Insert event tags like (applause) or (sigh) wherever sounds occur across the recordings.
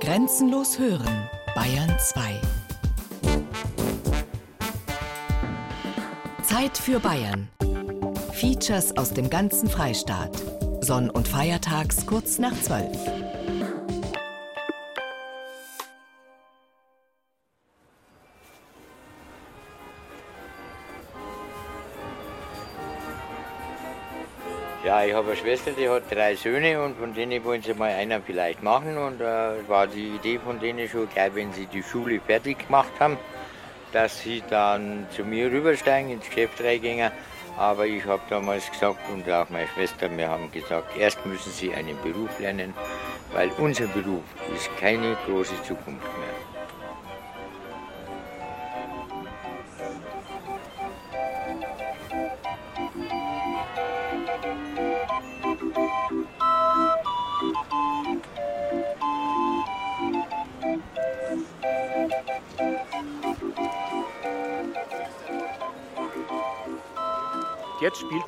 Grenzenlos hören, Bayern 2. Zeit für Bayern. Features aus dem ganzen Freistaat. Sonn- und Feiertags kurz nach 12. Ich habe eine Schwester, die hat drei Söhne und von denen wollen sie mal einer vielleicht machen. Und äh, war die Idee von denen schon gleich, wenn sie die Schule fertig gemacht haben, dass sie dann zu mir rübersteigen, ins Geschäft reingehen. Aber ich habe damals gesagt und auch meine Schwester, wir haben gesagt, erst müssen sie einen Beruf lernen, weil unser Beruf ist keine große Zukunft mehr.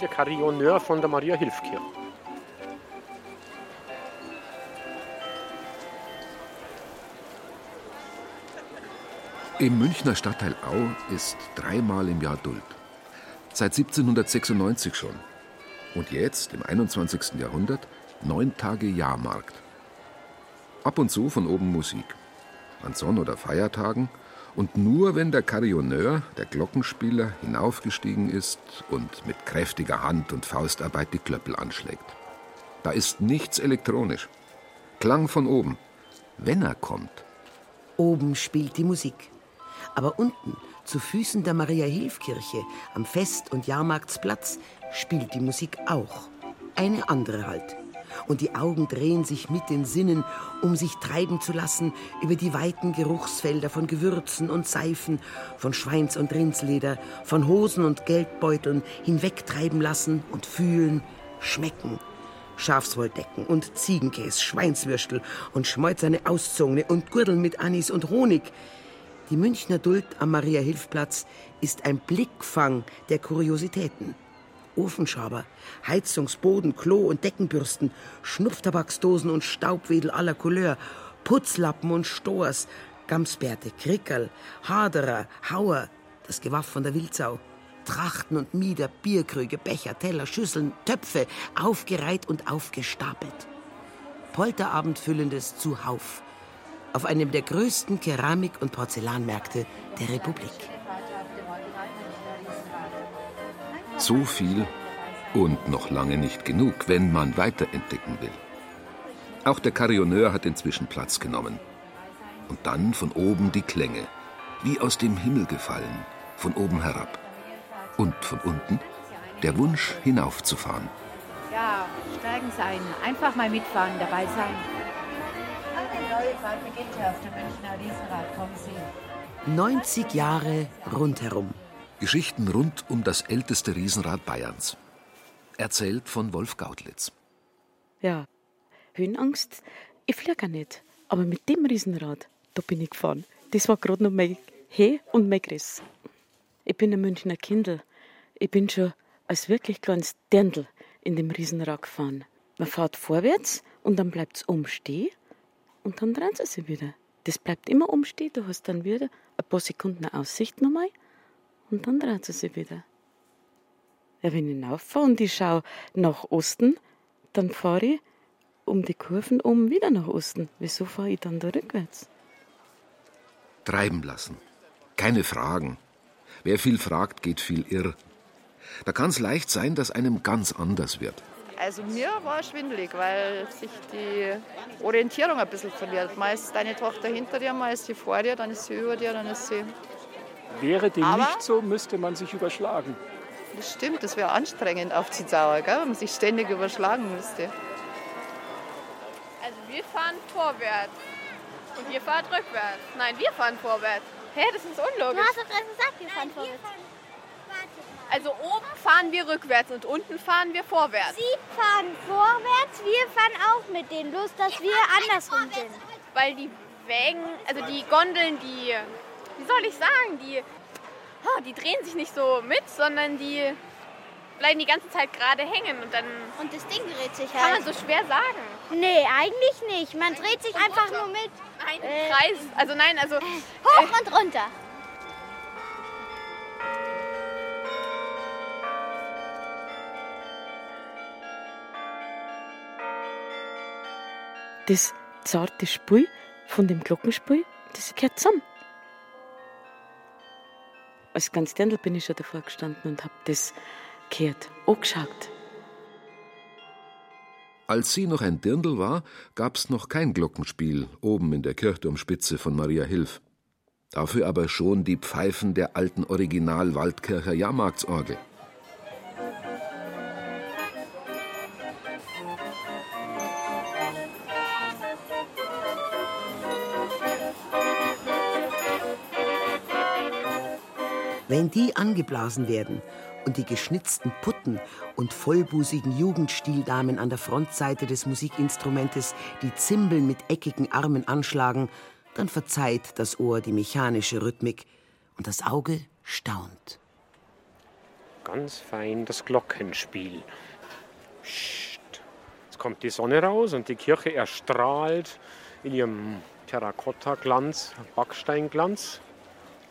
Der Carillonneur von der Maria Hilfkirche. Im Münchner Stadtteil Au ist dreimal im Jahr Duld. Seit 1796 schon. Und jetzt, im 21. Jahrhundert, neun Tage Jahrmarkt. Ab und zu von oben Musik. An Sonn- oder Feiertagen und nur wenn der Carillonneur, der Glockenspieler, hinaufgestiegen ist und mit kräftiger Hand und Faustarbeit die Klöppel anschlägt. Da ist nichts elektronisch. Klang von oben. Wenn er kommt. Oben spielt die Musik. Aber unten, zu Füßen der Maria-Hilf-Kirche, am Fest- und Jahrmarktsplatz, spielt die Musik auch. Eine andere halt. Und die Augen drehen sich mit den Sinnen, um sich treiben zu lassen über die weiten Geruchsfelder von Gewürzen und Seifen, von Schweins- und Rindsleder, von Hosen und Geldbeuteln hinwegtreiben lassen und fühlen, schmecken. Schafswolldecken und Ziegenkäse, Schweinswürstel und schmeuzerne Auszogene und Gürtel mit Anis und Honig – die Münchner Duld am Maria-Hilf-Platz ist ein Blickfang der Kuriositäten. Ofenschaber, Heizungsboden, Klo- und Deckenbürsten, Schnupftabaksdosen und Staubwedel aller Couleur, Putzlappen und Stors, Gamsbärte, Krickerl, Haderer, Hauer, das Gewaff von der Wildsau, Trachten und Mieder, Bierkrüge, Becher, Teller, Schüsseln, Töpfe, aufgereiht und aufgestapelt. Polterabendfüllendes Zuhauf auf einem der größten Keramik- und Porzellanmärkte der Republik. So viel und noch lange nicht genug, wenn man weiterentdecken will. Auch der Carillonneur hat inzwischen Platz genommen. Und dann von oben die Klänge, wie aus dem Himmel gefallen, von oben herab. Und von unten der Wunsch hinaufzufahren. Ja, steigen Sie ein. Einfach mal mitfahren, dabei sein. Eine neue Fahrt beginnt hier auf dem Münchner Riesenrad. Kommen Sie. 90 Jahre rundherum. Geschichten rund um das älteste Riesenrad Bayerns. Erzählt von Wolf Gaudlitz. Ja, Höhenangst, ich fliege nicht. Aber mit dem Riesenrad, da bin ich gefahren. Das war gerade noch mein He und mein Griss. Ich bin ein Münchner Kindl. Ich bin schon als wirklich kleines Dirndl in dem Riesenrad gefahren. Man fährt vorwärts und dann bleibt es umstehen und dann dreht es sich wieder. Das bleibt immer umstehen. Du hast dann wieder ein paar Sekunden Aussicht nochmal und dann dreht es sich wieder. Ja, wenn ich hinaufahre und ich schaue nach Osten, dann fahre ich um die Kurven um wieder nach Osten. Wieso fahre ich dann da rückwärts? Treiben lassen. Keine Fragen. Wer viel fragt, geht viel irr. Da kann es leicht sein, dass einem ganz anders wird. Also mir war es schwindelig, weil sich die Orientierung ein bisschen verliert. Mal ist deine Tochter hinter dir, mal ist sie vor dir, dann ist sie über dir, dann ist sie... Wäre dem Aber- nicht so, müsste man sich überschlagen. Das stimmt, das wäre anstrengend auf die Dauer, gell? wenn man sich ständig überschlagen müsste. Also wir fahren vorwärts. Und ihr fahrt rückwärts. Nein, wir fahren vorwärts. Hä, das ist unlogisch. Du hast doch erst gesagt, wir fahren vorwärts. Also oben fahren wir rückwärts und unten fahren wir vorwärts. Sie fahren vorwärts, wir fahren auch mit denen, bloß dass wir andersrum sind. Weil die Wägen, also die Gondeln, die, wie soll ich sagen, die, ah, die drehen sich nicht so mit, sondern die bleiben die ganze Zeit gerade hängen und dann Und das Ding dreht sich kann man halt. so schwer sagen. Nee, eigentlich nicht. Man dreht sich einfach nur mit. Ein Kreis. Also nein, also. Hoch und runter. Das zarte Spiel von dem Glockenspiel, das gehört zusammen. Als ganz Dirndl bin ich schon davor gestanden und habe das gehört, angeschaut. Als sie noch ein Dirndl war, gab's noch kein Glockenspiel oben in der Kirchturmspitze von Maria Hilf. Dafür aber schon die Pfeifen der alten Original Waldkircher Jahrmarktsorgel. Wenn die angeblasen werden und die geschnitzten Putten und vollbusigen Jugendstildamen an der Frontseite des Musikinstrumentes die Zimbeln mit eckigen Armen anschlagen, dann verzeiht das Ohr die mechanische Rhythmik und das Auge staunt. Ganz fein das Glockenspiel. Psst. Jetzt kommt die Sonne raus und die Kirche erstrahlt in ihrem Terrakotta-Glanz, Backsteinglanz.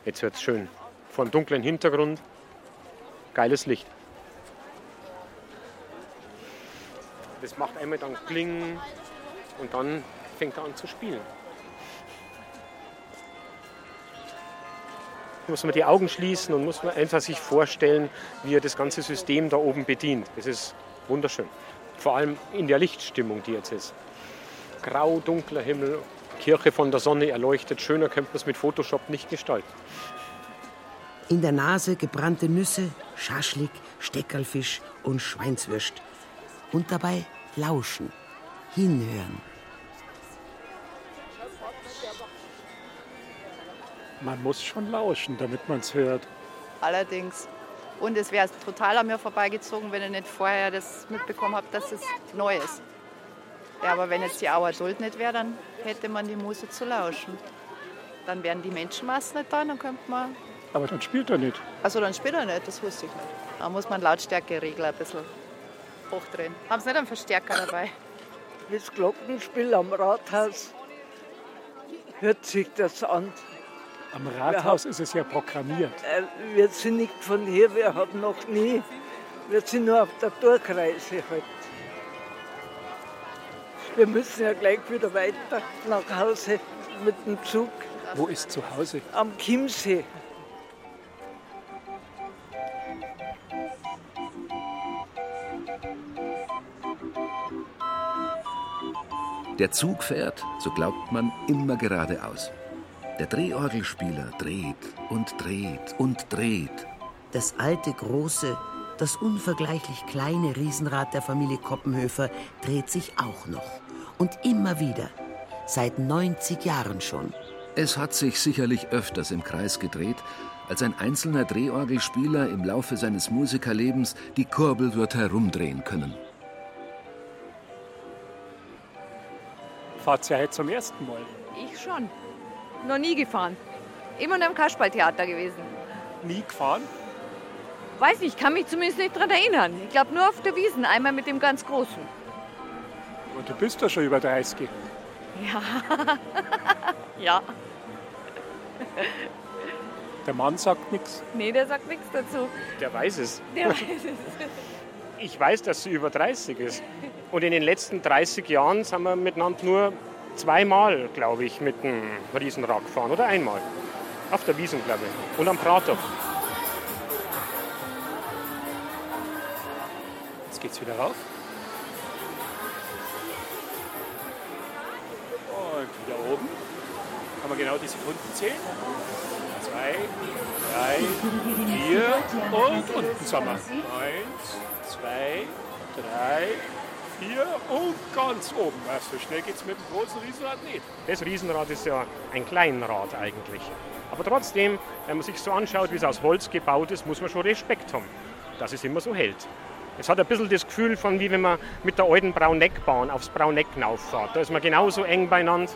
Jetzt wird's schön. Vor einem dunklen Hintergrund. Geiles Licht. Das macht einmal dann Kling und dann fängt er an zu spielen. muss man die Augen schließen und muss man einfach sich vorstellen, wie er das ganze System da oben bedient. Das ist wunderschön. Vor allem in der Lichtstimmung, die jetzt ist. Grau, dunkler Himmel, Kirche von der Sonne erleuchtet. Schöner könnte man es mit Photoshop nicht gestalten. In der Nase gebrannte Nüsse, Schaschlik, Steckerlfisch und Schweinswürst. Und dabei lauschen, hinhören. Man muss schon lauschen, damit man es hört. Allerdings. Und es wäre total an mir vorbeigezogen, wenn ich nicht vorher das mitbekommen habe, dass es neu ist. Ja, aber wenn jetzt die Auer Duld nicht wäre, dann hätte man die Muse zu lauschen. Dann wären die Menschenmassen nicht da, dann könnte man. Aber dann spielt er nicht. Also dann spielt er nicht, das wusste ich nicht. Da muss man Lautstärkeregler ein bisschen hochdrehen. Haben Sie nicht einen Verstärker dabei? Das Glockenspiel am Rathaus hört sich das an. Am Rathaus ist es ja programmiert. Äh, wir sind nicht von hier, wir haben noch nie. Wir sind nur auf der Durchreise heute. Wir müssen ja gleich wieder weiter nach Hause mit dem Zug. Wo ist zu Hause? Am Chiemsee. Der Zug fährt, so glaubt man, immer geradeaus. Der Drehorgelspieler dreht und dreht und dreht. Das alte, große, das unvergleichlich kleine Riesenrad der Familie Koppenhöfer dreht sich auch noch. Und immer wieder. Seit 90 Jahren schon. Es hat sich sicherlich öfters im Kreis gedreht, als ein einzelner Drehorgelspieler im Laufe seines Musikerlebens die Kurbel wird herumdrehen können. Fahrt ihr heute zum ersten Mal? Ich schon. Noch nie gefahren. Immer nur im Kasperltheater gewesen. Nie gefahren? Weiß nicht, kann mich zumindest nicht daran erinnern. Ich glaube nur auf der Wiesen, einmal mit dem ganz Großen. Und du bist doch schon über 30. Ja. (laughs) ja. Der Mann sagt nichts. Nee, der sagt nichts dazu. Der weiß es. Der weiß es. Ich weiß, dass sie über 30 ist. Und in den letzten 30 Jahren sind wir miteinander nur zweimal, glaube ich, mit dem Riesenrad gefahren. Oder einmal. Auf der Wiesen, glaube ich. Und am Prater. Jetzt geht's wieder rauf. Und wieder oben. Kann man genau die Sekunden zählen. Drei, vier und unten wir. Eins, zwei, drei, vier und ganz oben. Ja, so schnell geht es mit dem großen Riesenrad nicht. Das Riesenrad ist ja ein Kleinrad eigentlich. Aber trotzdem, wenn man sich so anschaut, wie es aus Holz gebaut ist, muss man schon Respekt haben, dass es immer so hält. Es hat ein bisschen das Gefühl von, wie wenn man mit der alten Brauneckbahn aufs Brauneck hinauffährt. Da ist man genauso eng beieinander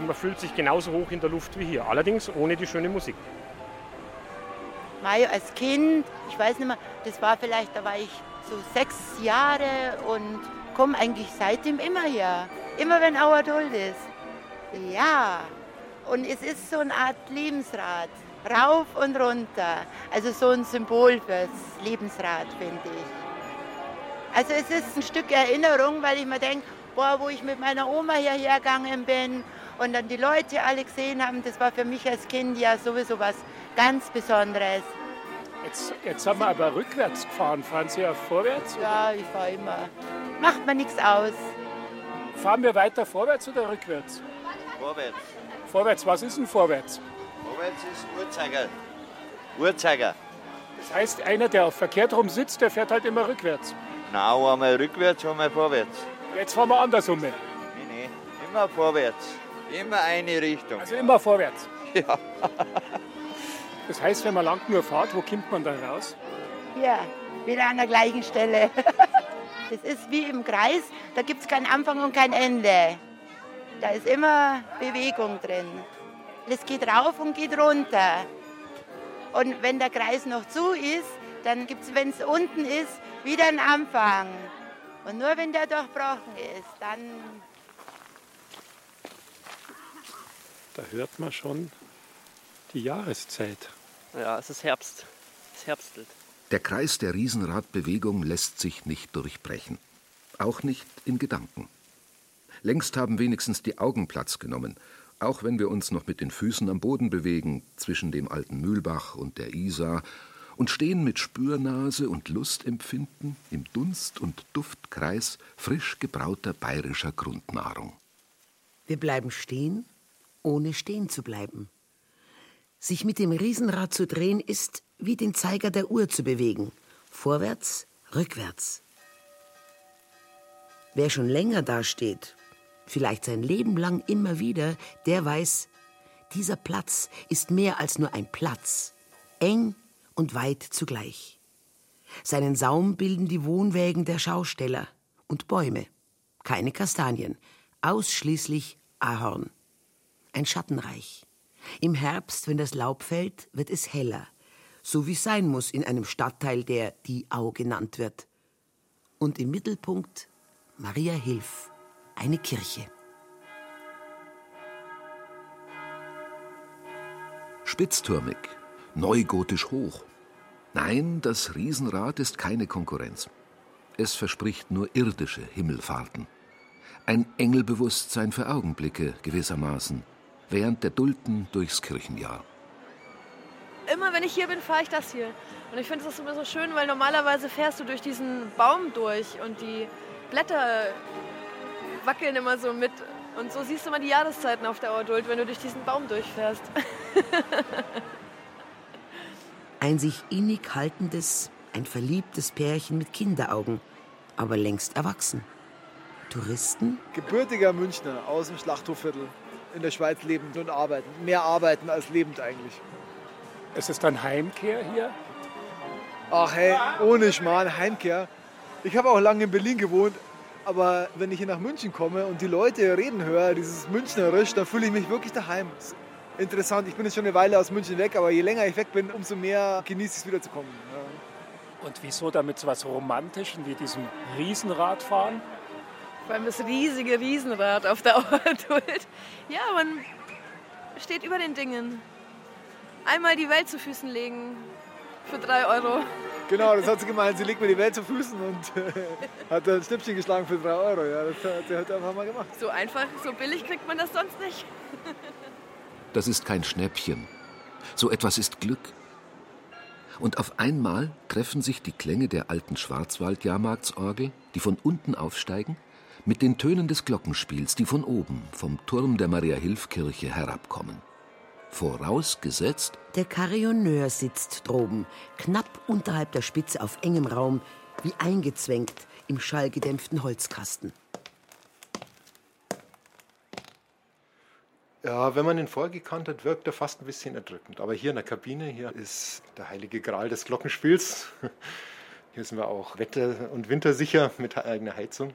und man fühlt sich genauso hoch in der Luft wie hier. Allerdings ohne die schöne Musik. Mario als Kind, ich weiß nicht mehr, das war vielleicht, da war ich so sechs Jahre und komme eigentlich seitdem immer hier. Immer wenn Auerduld ist. Ja. Und es ist so eine Art Lebensrad. Rauf und runter. Also so ein Symbol fürs Lebensrad, finde ich. Also es ist ein Stück Erinnerung, weil ich mir denke, boah, wo ich mit meiner Oma hierher gegangen bin und dann die Leute alle gesehen haben, das war für mich als Kind ja sowieso was ganz Besonderes. Jetzt, jetzt haben wir aber rückwärts gefahren. Fahren Sie ja vorwärts? Ja, ich fahre immer. Macht mir nichts aus. Fahren wir weiter vorwärts oder rückwärts? Vorwärts. Vorwärts, was ist denn vorwärts? Vorwärts ist Uhrzeiger. Uhrzeiger. Das heißt, einer, der auf verkehrt rum sitzt, der fährt halt immer rückwärts. Na, einmal rückwärts, einmal vorwärts. Jetzt fahren wir andersrum. Nee, nee, immer vorwärts. Immer eine Richtung. Also immer vorwärts. (laughs) Ja. Das heißt, wenn man lang nur fährt, wo kommt man dann raus? Hier, wieder an der gleichen Stelle. (laughs) Das ist wie im Kreis, da gibt es keinen Anfang und kein Ende. Da ist immer Bewegung drin. Es geht rauf und geht runter. Und wenn der Kreis noch zu ist, dann gibt es, wenn es unten ist, wieder einen Anfang. Und nur wenn der durchbrochen ist, dann. Da hört man schon die Jahreszeit. Ja, es ist Herbst. Es herbstelt. Der Kreis der Riesenradbewegung lässt sich nicht durchbrechen. Auch nicht in Gedanken. Längst haben wenigstens die Augen Platz genommen, auch wenn wir uns noch mit den Füßen am Boden bewegen, zwischen dem alten Mühlbach und der Isar, und stehen mit Spürnase und Lustempfinden im Dunst- und Duftkreis frisch gebrauter bayerischer Grundnahrung. Wir bleiben stehen, ohne stehen zu bleiben. Sich mit dem Riesenrad zu drehen, ist wie den Zeiger der Uhr zu bewegen. Vorwärts, rückwärts. Wer schon länger dasteht, vielleicht sein Leben lang immer wieder, der weiß, dieser Platz ist mehr als nur ein Platz, eng und weit zugleich. Seinen Saum bilden die Wohnwägen der Schausteller und Bäume, keine Kastanien, ausschließlich Ahorn. Ein Schattenreich. Im Herbst, wenn das Laub fällt, wird es heller, so wie es sein muss in einem Stadtteil, der die Au genannt wird. Und im Mittelpunkt Maria Hilf, eine Kirche. Spitztürmig, neugotisch hoch. Nein, das Riesenrad ist keine Konkurrenz. Es verspricht nur irdische Himmelfahrten. Ein Engelbewusstsein für Augenblicke gewissermaßen, während der Dulden durchs Kirchenjahr. Immer wenn ich hier bin, fahre ich das hier. Und ich finde es immer so schön, weil normalerweise fährst du durch diesen Baum durch und die Blätter wackeln immer so mit. Und so siehst du immer die Jahreszeiten auf der Auerduld, wenn du durch diesen Baum durchfährst. (laughs) Ein sich innig haltendes, ein verliebtes Pärchen mit Kinderaugen, aber längst erwachsen. Touristen? Gebürtiger Münchner aus dem Schlachthofviertel in der Schweiz lebend und arbeiten. Mehr arbeiten als lebend eigentlich. Ist es dann Heimkehr hier? Ach hey, ohne Schmarrn, Heimkehr. Ich habe auch lange in Berlin gewohnt, aber wenn ich hier nach München komme und die Leute reden höre, dieses Münchnerisch, dann fühle ich mich wirklich daheim. Interessant, ich bin jetzt schon eine Weile aus München weg, aber je länger ich weg bin, umso mehr genieße ich es wiederzukommen. Ja. Und wieso damit so was Romantischem wie diesem Riesenradfahren? Vor allem das riesige Riesenrad auf der Auerduld. (laughs) Ja, man steht über den Dingen. Einmal die Welt zu Füßen legen für drei Euro. Genau, das hat sie gemeint. Sie legt mir die Welt zu Füßen und äh, hat ein Schnippchen geschlagen für drei Euro. Ja, das hat sie heute einfach mal gemacht. So einfach, so billig kriegt man das sonst nicht. (laughs) Das ist kein Schnäppchen. So etwas ist Glück. Und auf einmal treffen sich die Klänge der alten Schwarzwald-Jahrmarktsorgel, die von unten aufsteigen, mit den Tönen des Glockenspiels, die von oben, vom Turm der Maria-Hilf-Kirche herabkommen. Vorausgesetzt, der Carillonneur sitzt droben, knapp unterhalb der Spitze auf engem Raum, wie eingezwängt im schallgedämpften Holzkasten. Ja, wenn man ihn vorgekannt hat, wirkt er fast ein bisschen erdrückend. Aber hier in der Kabine, hier ist der heilige Gral des Glockenspiels. (laughs) Hier sind wir auch wetter- und wintersicher mit eigener Heizung.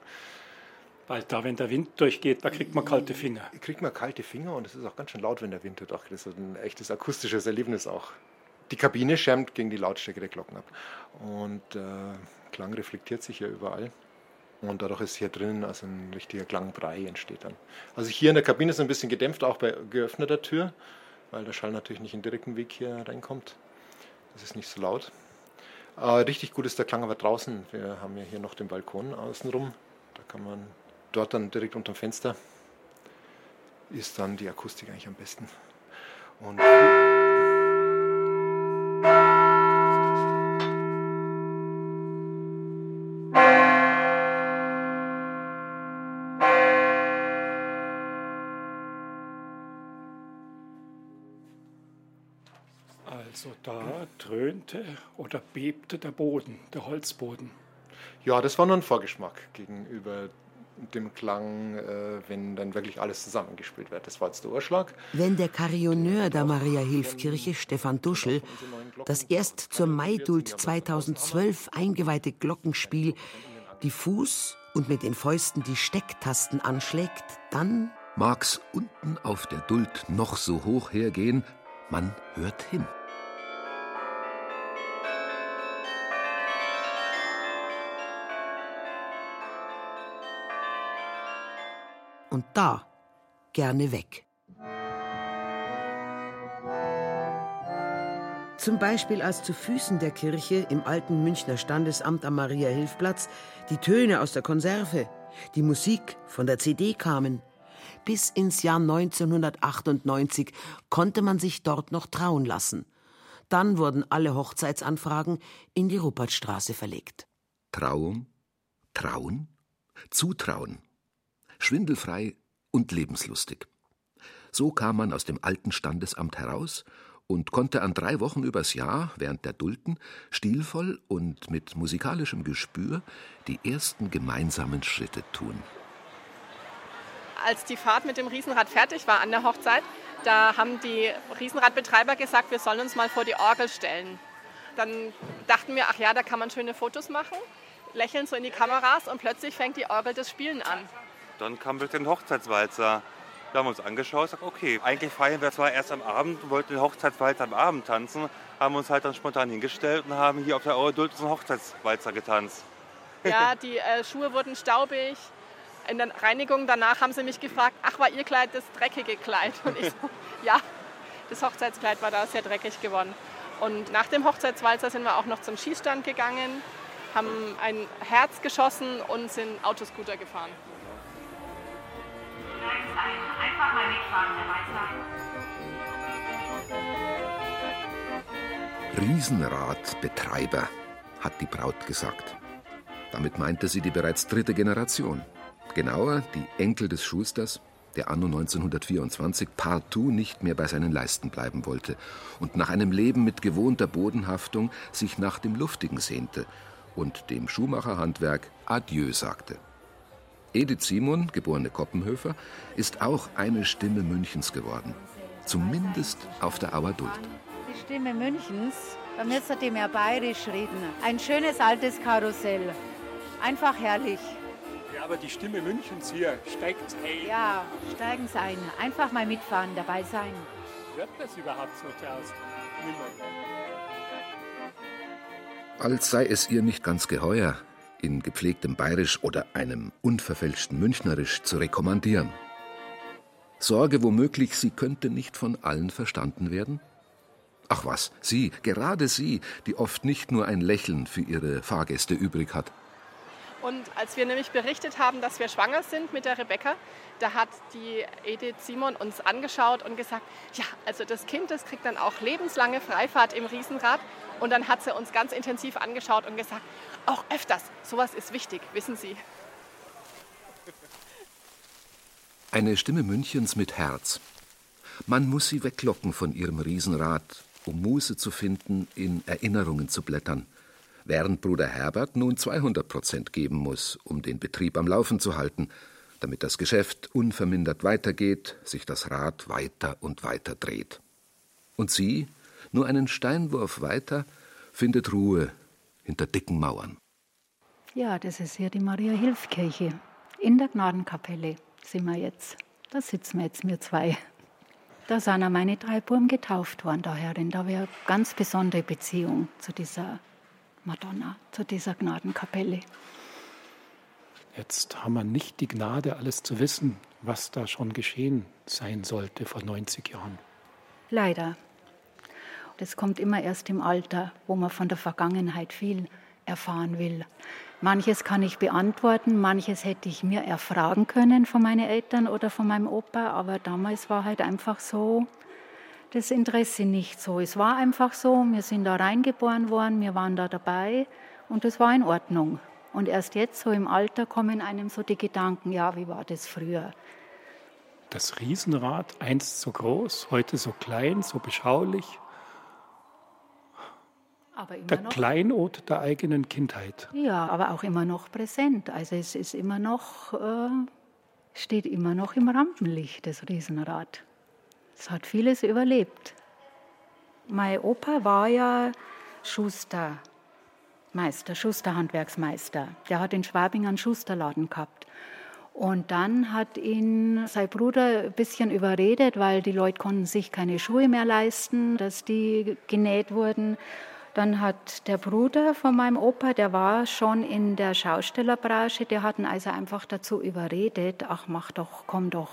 Weil da, wenn der Wind durchgeht, da kriegt man kalte Finger. Kriegt man kalte Finger und es ist auch ganz schön laut, wenn der Wind durch. Das ist ein echtes akustisches Erlebnis auch. Die Kabine schirmt gegen die Lautstärke der Glocken ab. Und äh, Klang reflektiert sich ja überall. Und dadurch ist hier drinnen also ein richtiger Klangbrei entsteht dann. Also hier in der Kabine ist ein bisschen gedämpft, auch bei geöffneter Tür, weil der Schall natürlich nicht in direkten Weg hier reinkommt. Das ist nicht so laut. Äh, richtig gut ist der Klang aber draußen. Wir haben ja hier noch den Balkon außenrum. Da kann man dort dann direkt unterm Fenster ist dann die Akustik eigentlich am besten. Und Also da dröhnte oder bebte der Boden, der Holzboden. Ja, das war nur ein Vorgeschmack gegenüber dem Klang, äh, wenn dann wirklich alles zusammengespielt wird. Das war jetzt der Urschlag. Wenn der Carillonneur der Maria-Hilf-Kirche, Stefan Duschel, das erst zur Maidult 2012 eingeweihte Glockenspiel diffus und mit den Fäusten die Stecktasten anschlägt, dann mag's unten auf der Duld noch so hoch hergehen, man hört hin. Und da gerne weg. Zum Beispiel als zu Füßen der Kirche im alten Münchner Standesamt am Maria-Hilf-Platz die Töne aus der Konserve, die Musik von der CD kamen. Bis ins Jahr 1998 konnte man sich dort noch trauen lassen. Dann wurden alle Hochzeitsanfragen in die Ruppertstraße verlegt. Trauung, Trauen, Zutrauen schwindelfrei und lebenslustig. So kam man aus dem alten Standesamt heraus und konnte an drei Wochen übers Jahr während der Dulden stilvoll und mit musikalischem Gespür die ersten gemeinsamen Schritte tun. Als die Fahrt mit dem Riesenrad fertig war an der Hochzeit, da haben die Riesenradbetreiber gesagt, wir sollen uns mal vor die Orgel stellen. Dann dachten wir, ach ja, da kann man schöne Fotos machen, lächeln so in die Kameras und plötzlich fängt die Orgel das Spielen an. Dann kam wirklich ein Hochzeitswalzer. Wir haben uns angeschaut und gesagt, okay, eigentlich feiern wir zwar erst am Abend und wollten den Hochzeitswalzer am Abend tanzen, haben uns halt dann spontan hingestellt und haben hier auf der Auerduld einen Hochzeitswalzer getanzt. Ja, (laughs) die äh, Schuhe wurden staubig. In der Reinigung danach haben sie mich gefragt, ach, war ihr Kleid das dreckige Kleid? Und ich (laughs) so, ja, das Hochzeitskleid war da sehr dreckig geworden. Und nach dem Hochzeitswalzer sind wir auch noch zum Schießstand gegangen, haben ein Herz geschossen und sind Autoscooter gefahren. Einfach mal mitfahren, der Weißer. Riesenradbetreiber, hat die Braut gesagt. Damit meinte sie die bereits dritte Generation. Genauer die Enkel des Schusters, der anno 1924 partout nicht mehr bei seinen Leisten bleiben wollte und nach einem Leben mit gewohnter Bodenhaftung sich nach dem Luftigen sehnte und dem Schuhmacherhandwerk Adieu sagte. Edith Simon, geborene Koppenhöfer, ist auch eine Stimme Münchens geworden. Zumindest auf der Auer Duld. Die Stimme Münchens, da müsst ihr mehr bayerisch reden. Ein schönes altes Karussell. Einfach herrlich. Ja, aber die Stimme Münchens hier steigt ein. Ja, steigen Sie ein. Einfach mal mitfahren, dabei sein. Wird das überhaupt so aus? Als sei es ihr nicht ganz geheuer, in gepflegtem Bayerisch oder einem unverfälschten Münchnerisch zu rekommandieren. Sorge womöglich, sie könnte nicht von allen verstanden werden? Ach was, sie, gerade sie, die oft nicht nur ein Lächeln für ihre Fahrgäste übrig hat. Und als wir nämlich berichtet haben, dass wir schwanger sind mit der Rebecca, da hat die Edith Simon uns angeschaut und gesagt, ja, also das Kind, das kriegt dann auch lebenslange Freifahrt im Riesenrad. Und dann hat sie uns ganz intensiv angeschaut und gesagt, auch öfters, sowas ist wichtig, wissen Sie. Eine Stimme Münchens mit Herz. Man muss sie weglocken von ihrem Riesenrad, um Muße zu finden, in Erinnerungen zu blättern. Während Bruder Herbert nun 200 Prozent geben muss, um den Betrieb am Laufen zu halten, damit das Geschäft unvermindert weitergeht, sich das Rad weiter und weiter dreht. Und sie, nur einen Steinwurf weiter, findet Ruhe hinter dicken Mauern. Ja, das ist hier die Maria-Hilf-Kirche. In der Gnadenkapelle sind wir jetzt. Da sitzen wir jetzt, wir zwei. Da sind auch meine drei Buben getauft worden daherin. Da wäre eine ganz besondere Beziehung zu dieser Madonna, zu dieser Gnadenkapelle. Jetzt haben wir nicht die Gnade, alles zu wissen, was da schon geschehen sein sollte vor 90 Jahren. Leider. Das kommt immer erst im Alter, wo man von der Vergangenheit viel erfahren will. Manches kann ich beantworten, manches hätte ich mir erfragen können von meinen Eltern oder von meinem Opa, aber damals war halt einfach so das Interesse nicht so. Es war einfach so, wir sind da reingeboren worden, wir waren da dabei und es war in Ordnung. Und erst jetzt, so im Alter, kommen einem so die Gedanken, ja, wie war das früher? Das Riesenrad, einst so groß, heute so klein, so beschaulich. Der noch, Kleinod der eigenen Kindheit. Ja, aber auch immer noch präsent. Also es ist immer noch, äh, steht immer noch im Rampenlicht, das Riesenrad. Es hat vieles überlebt. Mein Opa war ja Schuster, Meister, Schusterhandwerksmeister. Der hat in Schwabing einen Schusterladen gehabt. Und dann hat ihn sein Bruder ein bisschen überredet, weil die Leute konnten sich keine Schuhe mehr leisten, dass die genäht wurden. Dann hat der Bruder von meinem Opa, der war schon in der Schaustellerbranche, der hat ihn also einfach dazu überredet, ach mach doch, komm doch,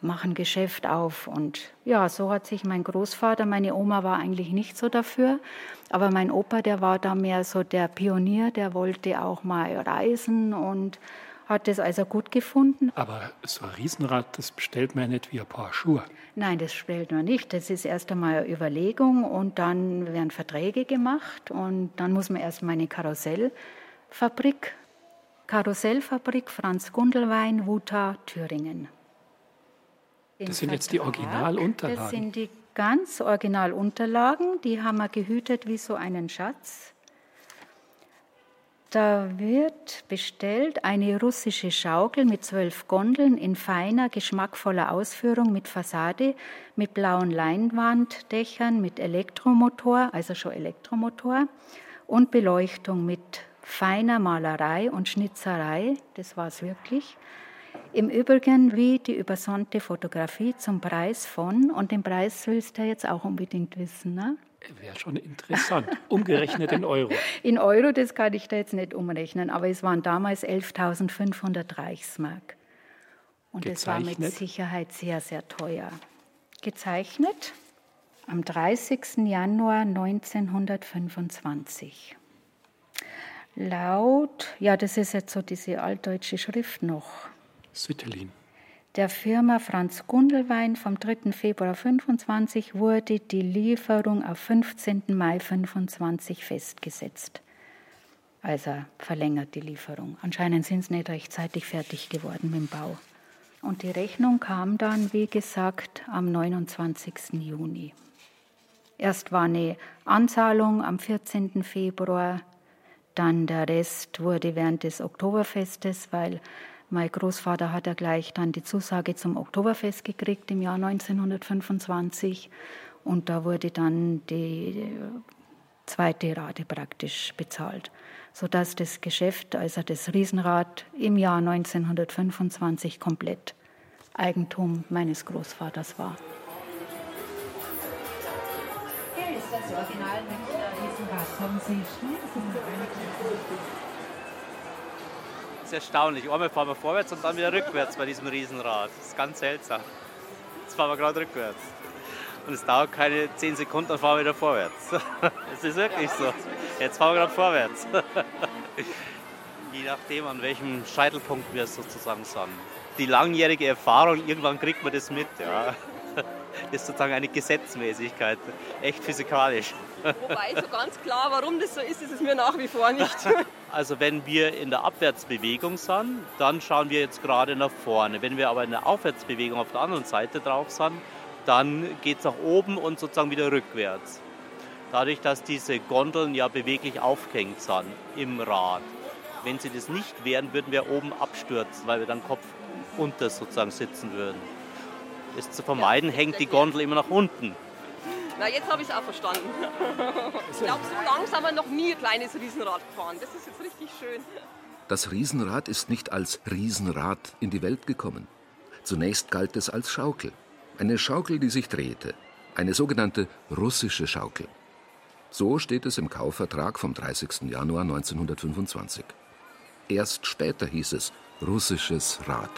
mach ein Geschäft auf. Und ja, so hat sich mein Großvater, meine Oma war eigentlich nicht so dafür, aber mein Opa, der war da mehr so der Pionier, der wollte auch mal reisen und hat das also gut gefunden. Aber so ein Riesenrad, das bestellt man ja nicht wie ein paar Schuhe. Nein, das bestellt man nicht. Das ist erst einmal eine Überlegung und dann werden Verträge gemacht und dann muss man erst mal eine Karussellfabrik, Karussellfabrik Franz Gundelwein, Wuta, Thüringen. Das sind jetzt die Originalunterlagen. Das sind die ganz Originalunterlagen. Die haben wir gehütet wie so einen Schatz. Da wird bestellt eine russische Schaukel mit zwölf Gondeln in feiner, geschmackvoller Ausführung mit Fassade, mit blauen Leinwanddächern, mit Elektromotor, also schon Elektromotor, und Beleuchtung mit feiner Malerei und Schnitzerei. Das war es wirklich. Im Übrigen wie die übersonnte Fotografie zum Preis von, und den Preis willst du jetzt auch unbedingt wissen, ne? Wäre schon interessant, umgerechnet in Euro. (laughs) In Euro, das kann ich da jetzt nicht umrechnen, aber es waren damals 11.500 Reichsmark. Und es war mit Sicherheit sehr, sehr teuer. Gezeichnet am 30. Januar 1925. Laut, ja, das ist jetzt so diese altdeutsche Schrift noch. Süttelin. Der Firma Franz Gundelwein vom 3. Februar 25 wurde die Lieferung auf 15. Mai 25 festgesetzt. Also verlängert die Lieferung. Anscheinend sind sie nicht rechtzeitig fertig geworden mit dem Bau. Und die Rechnung kam dann, wie gesagt, am 29. Juni. Erst war eine Anzahlung am 14. Februar, dann der Rest wurde während des Oktoberfestes, weil mein Großvater hat ja gleich dann die Zusage zum Oktoberfest gekriegt im Jahr 1925 und da wurde dann die zweite Rate praktisch bezahlt, sodass das Geschäft, also das Riesenrad, im Jahr 1925 komplett Eigentum meines Großvaters war. Hier ist das Original Münchner Riesenrad. Kommen Sie schnell, ist erstaunlich. Einmal fahren wir vorwärts und dann wieder rückwärts bei diesem Riesenrad. Das ist ganz seltsam. Jetzt fahren wir gerade rückwärts. Und es dauert keine 10 Sekunden, dann fahren wir wieder vorwärts. (laughs) Es ist wirklich so. Jetzt fahren wir gerade vorwärts. (laughs) Je nachdem, an welchem Scheitelpunkt wir sozusagen sind. Die langjährige Erfahrung, irgendwann kriegt man das mit. Ja. (laughs) Das ist sozusagen eine Gesetzmäßigkeit, echt physikalisch. Wobei so ganz klar, warum das so ist, ist es mir nach wie vor nicht. Also wenn wir in der Abwärtsbewegung sind, dann schauen wir jetzt gerade nach vorne. Wenn wir aber in der Aufwärtsbewegung auf der anderen Seite drauf sind, dann geht es nach oben und sozusagen wieder rückwärts. Dadurch, dass diese Gondeln ja beweglich aufgehängt sind im Rad. Wenn sie das nicht wären, würden wir oben abstürzen, weil wir dann Kopf unter sozusagen sitzen würden. Das zu vermeiden, hängt die Gondel immer nach unten. Na, jetzt habe ich es auch verstanden. (laughs) Ich glaube, so langsam haben wir noch nie ein kleines Riesenrad gefahren. Das ist jetzt richtig schön. Das Riesenrad ist nicht als Riesenrad in die Welt gekommen. Zunächst galt es als Schaukel. Eine Schaukel, die sich drehte. Eine sogenannte russische Schaukel. So steht es im Kaufvertrag vom 30. Januar 1925. Erst später hieß es russisches Rad.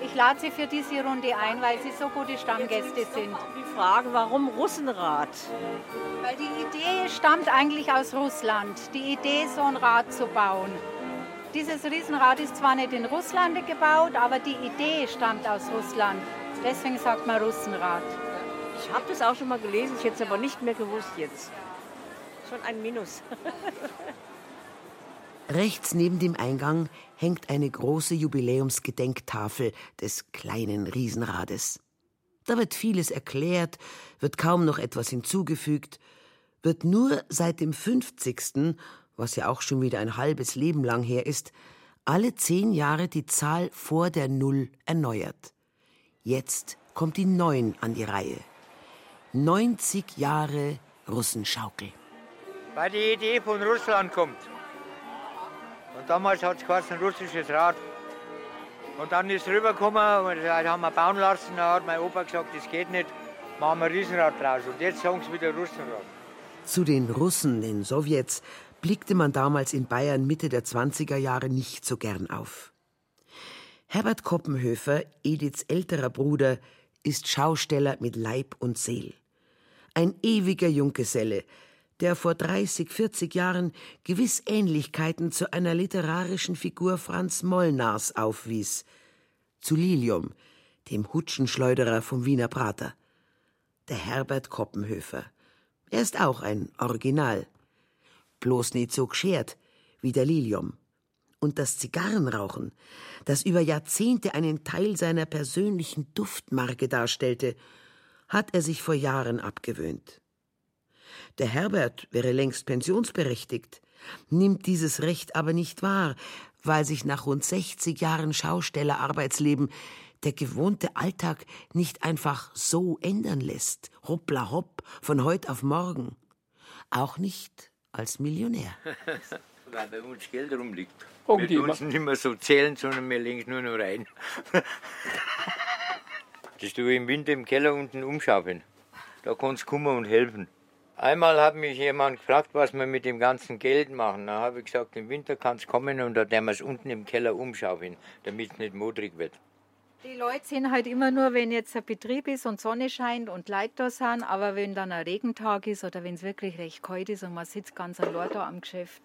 Ich lade Sie für diese Runde ein, weil Sie so gute Stammgäste sind. Die Frage, warum Russenrad? Weil die Idee stammt eigentlich aus Russland. Die Idee, so ein Rad zu bauen. Dieses Riesenrad ist zwar nicht in Russland gebaut, aber die Idee stammt aus Russland. Deswegen sagt man Russenrad. Ich habe das auch schon mal gelesen, ich hätte es aber nicht mehr gewusst jetzt. Schon ein Minus. (laughs) Rechts neben dem Eingang hängt eine große Jubiläumsgedenktafel des kleinen Riesenrades. Da wird vieles erklärt, wird kaum noch etwas hinzugefügt, wird nur seit dem 50., was ja auch schon wieder ein halbes Leben lang her ist, alle zehn Jahre die Zahl vor der Null erneuert. Jetzt kommt die Neun an die Reihe. 90 Jahre Russenschaukel. Weil die Idee von Russland kommt. Und damals hat es geheißen russisches Rad. Und dann ist rübergekommen und das haben wir bauen lassen. Da hat mein Opa gesagt, das geht nicht, machen wir ein Riesenrad draus. Und jetzt sagen sie wieder Russenrad. Zu den Russen, den Sowjets, blickte man damals in Bayern Mitte der 20er Jahre nicht so gern auf. Herbert Koppenhöfer, Ediths älterer Bruder, ist Schausteller mit Leib und Seel. Ein ewiger Junggeselle, der vor 30, 40 Jahren gewiss Ähnlichkeiten zu einer literarischen Figur Franz Molnars aufwies, zu Lilium, dem Hutschenschleuderer vom Wiener Prater. Der Herbert Koppenhöfer. Er ist auch ein Original. Bloß nicht so geschert wie der Lilium. Und das Zigarrenrauchen, das über Jahrzehnte einen Teil seiner persönlichen Duftmarke darstellte, hat er sich vor Jahren abgewöhnt. Der Herbert wäre längst pensionsberechtigt, nimmt dieses Recht aber nicht wahr, weil sich nach rund 60 Jahren Schaustellerarbeitsleben der gewohnte Alltag nicht einfach so ändern lässt, hoppla hopp, von heut auf morgen. Auch nicht als Millionär. (laughs) Weil bei uns Geld rumliegt. Oh, wir tun es nicht mehr so zählen, sondern wir legen es nur noch rein. (laughs) das tue ich im Winter im Keller unten umschaufeln. Da kannst du kommen und helfen. Einmal hat mich jemand gefragt, was wir mit dem ganzen Geld machen. Da habe ich gesagt, im Winter kannst du kommen und da werden wir es unten im Keller umschaufeln, damit es nicht modrig wird. Die Leute sind halt immer nur, wenn jetzt ein Betrieb ist und Sonne scheint und Leute da sind, aber wenn dann ein Regentag ist oder wenn es wirklich recht kalt ist und man sitzt ganz allein da am Geschäft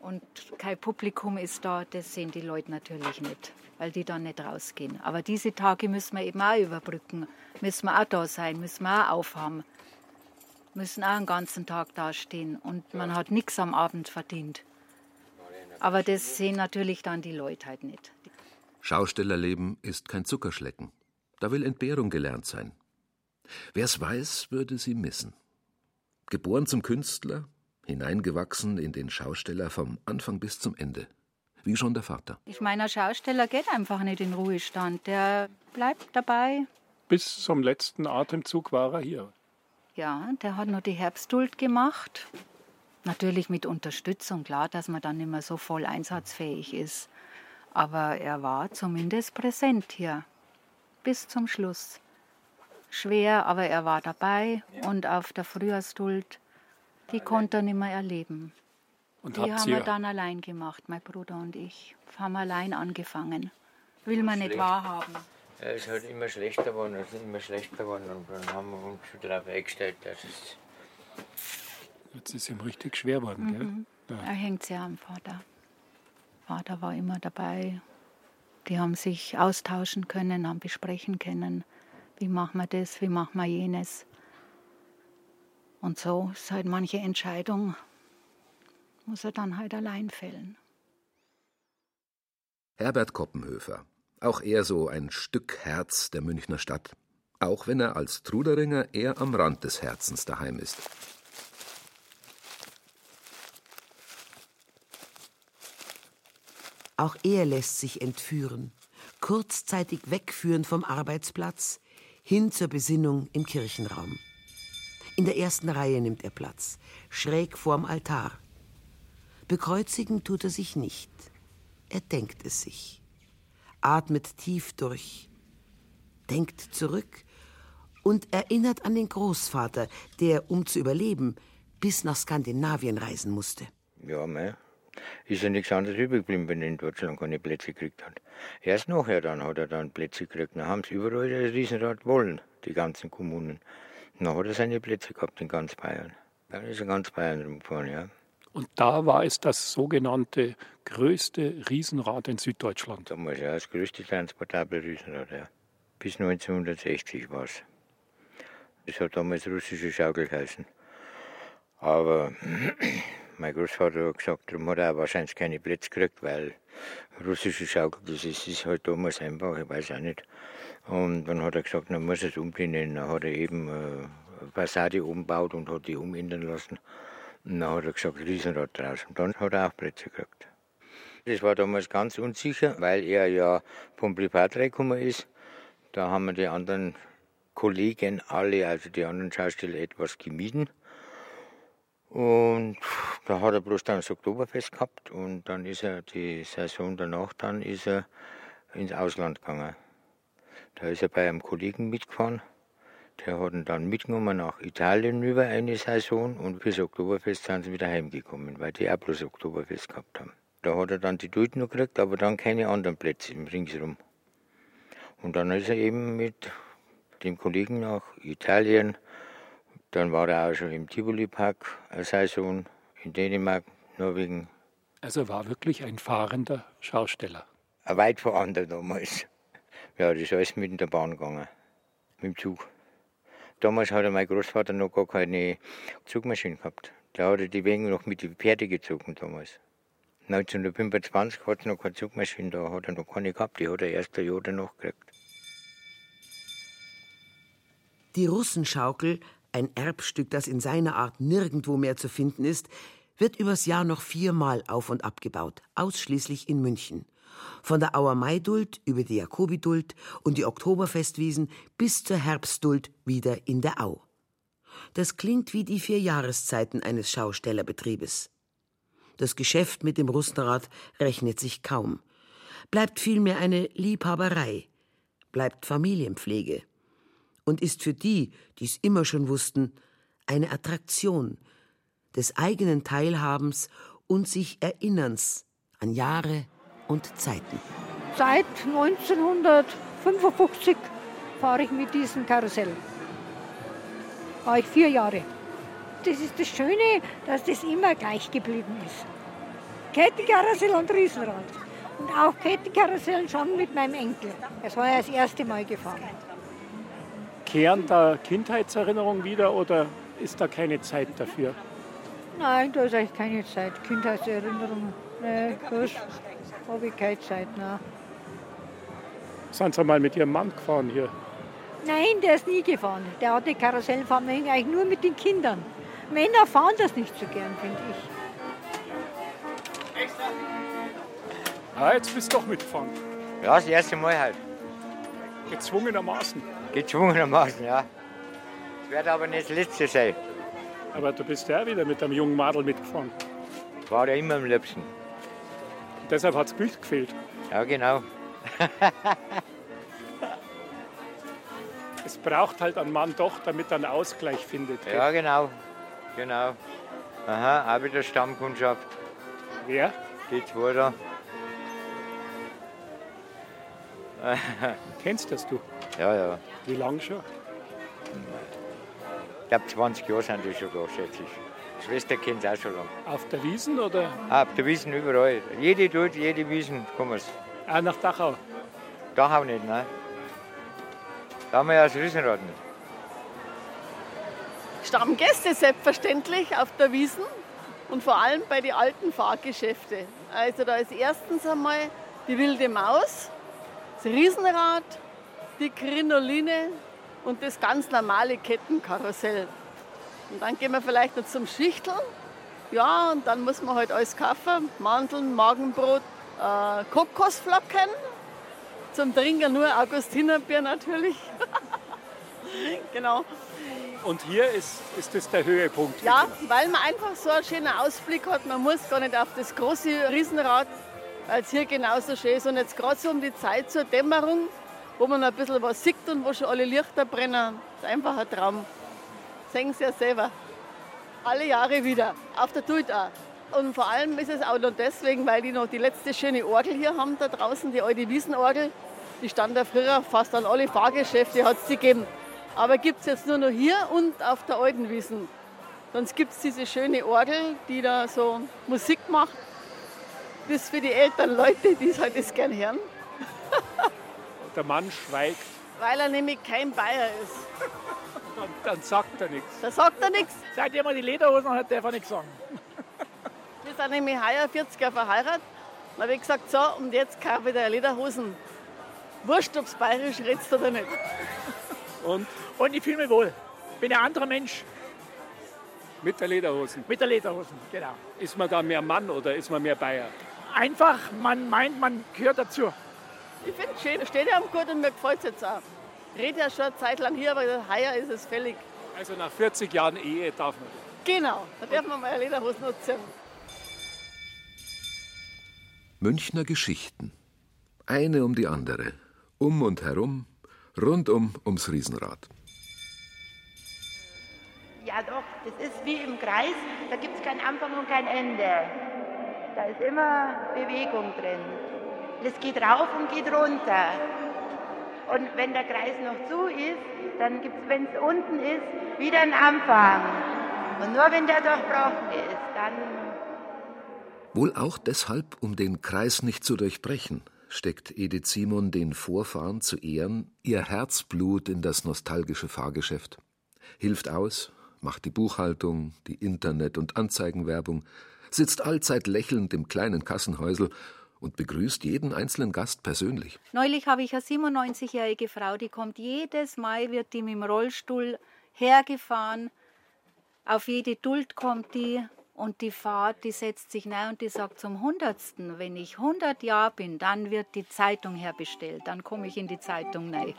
und kein Publikum ist da, das sehen die Leute natürlich nicht, weil die dann nicht rausgehen. Aber diese Tage müssen wir eben auch überbrücken, müssen wir auch da sein, müssen wir auch aufhaben, müssen auch einen ganzen Tag dastehen und man hat nichts am Abend verdient. Aber das sehen natürlich dann die Leute halt nicht. Schaustellerleben ist kein Zuckerschlecken. Da will Entbehrung gelernt sein. Wer's weiß, würde sie missen. Geboren zum Künstler, hineingewachsen in den Schausteller vom Anfang bis zum Ende. Wie schon der Vater. Ich meine, ein Schausteller geht einfach nicht in Ruhestand. Der bleibt dabei. Bis zum letzten Atemzug war er hier. Ja, der hat nur die Herbstduld gemacht. Natürlich mit Unterstützung, klar, dass man dann nicht mehr so voll einsatzfähig ist. Aber er war zumindest präsent hier. Bis zum Schluss. Schwer, aber er war dabei. Und auf der Frühjahrsduld, die konnte er nicht mehr erleben. Und die haben wir dann allein gemacht, mein Bruder und ich. Haben allein angefangen. Will man nicht Schlecht. wahrhaben. Er ist halt immer schlechter geworden, es ist immer schlechter geworden und dann haben wir uns schon darauf eingestellt, dass es Jetzt ist ihm richtig schwer geworden, Mhm. gell? Er hängt sehr am Vater. Vater war immer dabei. Die haben sich austauschen können, haben besprechen können, wie machen wir das, wie machen wir jenes. Und so ist halt manche Entscheidung, muss er dann halt allein fällen. Herbert Koppenhöfer. Auch er so ein Stück Herz der Münchner Stadt. Auch wenn er als Truderinger eher am Rand des Herzens daheim ist. Auch er lässt sich entführen, kurzzeitig wegführen vom Arbeitsplatz, hin zur Besinnung im Kirchenraum. In der ersten Reihe nimmt er Platz, schräg vorm Altar. Bekreuzigen tut er sich nicht. Er denkt es sich, atmet tief durch, denkt zurück und erinnert an den Großvater, der, um zu überleben, bis nach Skandinavien reisen musste. Ja, mei, ist ja nichts anderes übrig geblieben, wenn er in Deutschland keine Plätze gekriegt hat. Erst nachher dann hat er dann Plätze gekriegt. Dann haben sie überall das Riesenrad wollen, die ganzen Kommunen. Dann hat er seine Plätze gehabt in ganz Bayern. Dann ist er ganz Bayern rumgefahren, ja. Und da war es das sogenannte größte Riesenrad in Süddeutschland. Damals ja, das größte transportable Riesenrad, ja. Bis 1960 war es. Das hat damals russische Schaukel geheißen. Aber (clears throat) mein Großvater hat gesagt, darum hat er wahrscheinlich keine Plätze gekriegt, weil russische Schaukel, das ist, ist halt damals einfach, ich weiß auch nicht. Und dann hat er gesagt, dann muss es umbenennen. Dann hat er eben äh, eine Passade umgebaut und hat die umändern lassen. Und dann hat er gesagt, Riesenrad draus. Und dann hat er auch Plätze gekriegt. Das war damals ganz unsicher, weil er ja vom Privat reingekommen ist. Da haben wir die anderen Kollegen alle, also die anderen Schausteller, etwas gemieden. Und da hat er bloß dann das Oktoberfest gehabt und dann ist er die Saison danach, dann ist er ins Ausland gegangen. Da ist er bei einem Kollegen mitgefahren. Der hat ihn dann mitgenommen nach Italien über eine Saison und fürs Oktoberfest sind sie wieder heimgekommen, weil die auch bloß Oktoberfest gehabt haben. Da hat er dann die Duld noch gekriegt, aber dann keine anderen Plätze im Ringsrum. Und dann ist er eben mit dem Kollegen nach Italien. Dann war er auch schon im Tivoli-Park eine Saison, in Dänemark, Norwegen. Also er war wirklich ein fahrender Schausteller. Weit vor anderen damals. Ja, das ist alles mit der Bahn gegangen, mit dem Zug. Damals hatte mein Großvater noch gar keine Zugmaschine gehabt. Da hat er die Wegen noch mit den Pferde gezogen damals. 1925 hat es noch keine Zugmaschine, da hat er noch keine gehabt, die hat er erst ein Jahr danach gekriegt. Die Russenschaukel, ein Erbstück, das in seiner Art nirgendwo mehr zu finden ist, wird übers Jahr noch viermal auf und abgebaut, ausschließlich in München. Von der Auer Maiduld über die Jakobiduld und die Oktoberfestwiesen bis zur Herbstduld wieder in der Au. Das klingt wie die vier Jahreszeiten eines Schaustellerbetriebes. Das Geschäft mit dem Russenrad rechnet sich kaum. Bleibt vielmehr eine Liebhaberei, bleibt Familienpflege und ist für die, die es immer schon wussten, eine Attraktion des eigenen Teilhabens und sich Erinnerns an Jahre und Zeiten. Seit 1955 fahre ich mit diesem Karussell. War ich vier Jahre. Das ist das Schöne, dass das immer gleich geblieben ist. Kettenkarussell und Riesenrad. Und auch Kettenkarussell schon mit meinem Enkel. Es war ja das erste Mal gefahren. Kehren da Kindheitserinnerungen wieder oder ist da keine Zeit dafür? Nein, da ist eigentlich keine Zeit. Kindheitserinnerungen. Nee, das habe ich keine Zeit. Nein. Sind Sie mal mit Ihrem Mann gefahren hier? Nein, der ist nie gefahren. Der hatte Karussellfahren eigentlich nur mit den Kindern. Männer fahren das nicht so gern, finde ich. Ah, jetzt bist du doch mitgefahren. Ja, das erste Mal halt. Gezwungenermaßen. Gezwungenermaßen, ja. Es wird aber nicht das letzte sein. Aber du bist ja auch wieder mit einem jungen Madel mitgefahren. War ja immer am liebsten. Deshalb hat das Bild gefehlt. Ja, genau. Es braucht halt einen Mann doch, damit er einen Ausgleich findet. gell? Ja, genau. Genau. Aha, auch wieder Stammkundschaft. Wer? Die zwei da. (laughs) Kennst das du? Ja, ja. Wie lange schon? Ich glaube, 20 Jahre sind die schon da, schätze ich. Schwester kennt es auch schon lange. Auf der Wiesen oder? Ah, auf der Wiesen überall. Jede tut, jede Wiesen kommen sie. Auch nach Dachau? Dachau nicht, nein. Da haben wir ja das Riesenrad nicht. Stammgäste selbstverständlich auf der Wiesen und vor allem bei den alten Fahrgeschäfte. Also da ist erstens einmal die wilde Maus, das Riesenrad, die Krinoline und das ganz normale Kettenkarussell. Und dann gehen wir vielleicht noch zum Schichteln. Ja, und dann muss man halt alles kaufen. Mandeln, Magenbrot, äh, Kokosflocken. Zum Trinken nur Augustinerbier natürlich. (laughs) genau. Und hier ist, ist das der Höhepunkt. Ja, weil man einfach so einen schönen Ausblick hat. Man muss gar nicht auf das große Riesenrad, weil es hier genauso schön ist. Und jetzt gerade so um die Zeit zur Dämmerung, wo man ein bisschen was sieht und wo schon alle Lichter brennen. Das ist einfach ein Traum. Sehen Sie ja selber. Alle Jahre wieder. Auf der Tut auch. Und vor allem ist es auch noch deswegen, weil die noch die letzte schöne Orgel hier haben da draußen, die alte Wiesenorgel. Die stand da früher fast an alle Fahrgeschäfte, hat es die gegeben. Aber gibt es jetzt nur noch hier und auf der alten Wiesen. Sonst gibt es diese schöne Orgel, die da so Musik macht. Das ist für die älteren Leute, die halt das gern hören. Der Mann schweigt, Weil er nämlich kein Bayer ist. Dann, dann sagt er nichts. Da sagt er nichts. Seitdem er die Lederhosen hat, darf er nichts sagen. Wir sind nämlich heuer 40er verheiratet. Dann habe ich gesagt, so, und jetzt kaufe ich dir Lederhosen. Wurscht, ob es bayerisch redst oder nicht. Und? Und ich fühle mich wohl. Bin ein anderer Mensch Mit der Lederhosen. mit der Lederhosen, genau. Ist man da mehr Mann oder ist man mehr Bayer? Einfach, man meint, man gehört dazu. Ich finde es schön, steht ja am gut und mir gefällt es jetzt auch. Ich rede ja schon eine Zeit lang hier, aber heuer ist es fällig. Also nach 40 Jahren Ehe darf man. Genau, da darf man mal eine Lederhose nutzen. Münchner Geschichten. Eine um die andere. Um und herum, rundum ums Riesenrad. Ja doch, das ist wie im Kreis, da gibt es kein Anfang und kein Ende. Da ist immer Bewegung drin. Das geht rauf und geht runter. Und wenn der Kreis noch zu ist, dann gibt es, wenn es unten ist, wieder einen Anfang. Und nur wenn der durchbrochen ist, dann Wohl auch deshalb, um den Kreis nicht zu durchbrechen, steckt Edith Simon den Vorfahren zu Ehren ihr Herzblut in das nostalgische Fahrgeschäft. Hilft aus, macht die Buchhaltung, die Internet- und Anzeigenwerbung, sitzt allzeit lächelnd im kleinen Kassenhäusel und begrüßt jeden einzelnen Gast persönlich. Neulich habe ich eine 97-jährige Frau, die kommt jedes Mal, wird die mit dem Rollstuhl hergefahren. Auf jede Duld kommt die und die Fahrt, die setzt sich rein und die sagt zum Hundertsten, wenn ich 100 Jahre bin, dann wird die Zeitung herbestellt, dann komme ich in die Zeitung rein.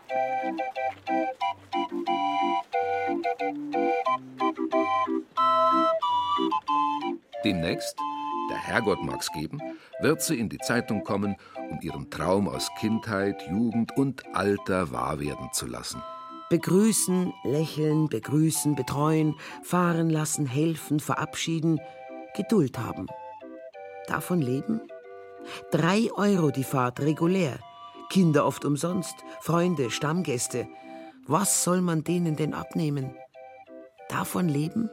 Demnächst, der Herrgott mag's geben, wird sie in die Zeitung kommen, um ihren Traum aus Kindheit, Jugend und Alter wahr werden zu lassen. Begrüßen, lächeln, begrüßen, betreuen, fahren lassen, helfen, verabschieden, Geduld haben. Davon leben? Drei Euro die Fahrt regulär. Kinder oft umsonst, Freunde, Stammgäste. Was soll man denen denn abnehmen? Davon leben?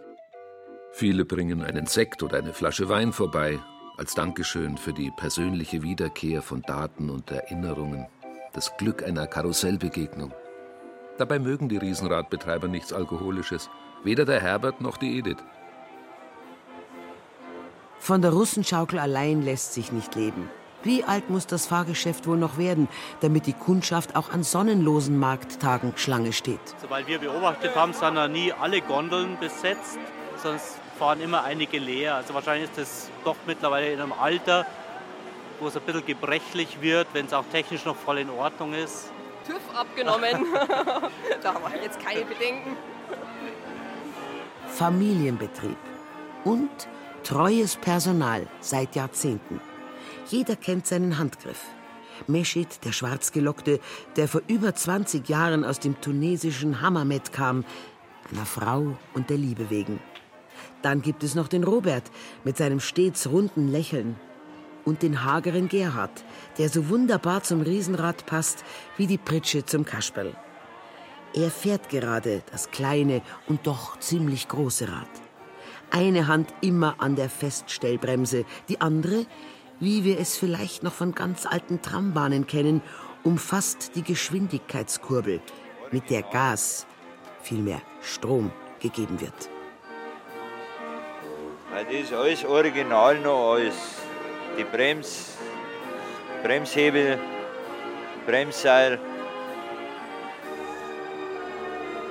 Viele bringen einen Sekt oder eine Flasche Wein vorbei, als Dankeschön für die persönliche Wiederkehr von Daten und Erinnerungen, das Glück einer Karussellbegegnung. Dabei mögen die Riesenradbetreiber nichts Alkoholisches, weder der Herbert noch die Edith. Von der Russenschaukel allein lässt sich nicht leben. Wie alt muss das Fahrgeschäft wohl noch werden, damit die Kundschaft auch an sonnenlosen Markttagen Schlange steht? Soweit wir beobachtet haben, sind da nie alle Gondeln besetzt, es fahren immer einige leer. Also wahrscheinlich ist das doch mittlerweile in einem Alter, wo es ein bisschen gebrechlich wird, wenn es auch technisch noch voll in Ordnung ist. TÜV abgenommen. (laughs) da haben wir jetzt keine Bedenken. Familienbetrieb und treues Personal seit Jahrzehnten. Jeder kennt seinen Handgriff. Meschid, der Schwarzgelockte, der vor über 20 Jahren aus dem tunesischen Hammamet kam, einer Frau und der Liebe wegen. Dann gibt es noch den Robert mit seinem stets runden Lächeln. Und den hageren Gerhard, der so wunderbar zum Riesenrad passt wie die Pritsche zum Kasperl. Er fährt gerade das kleine und doch ziemlich große Rad. Eine Hand immer an der Feststellbremse, die andere, wie wir es vielleicht noch von ganz alten Trambahnen kennen, umfasst die Geschwindigkeitskurbel, mit der Gas, vielmehr Strom, gegeben wird. Das ist alles original noch alles. Die Brems, Bremshebel, Bremsseil.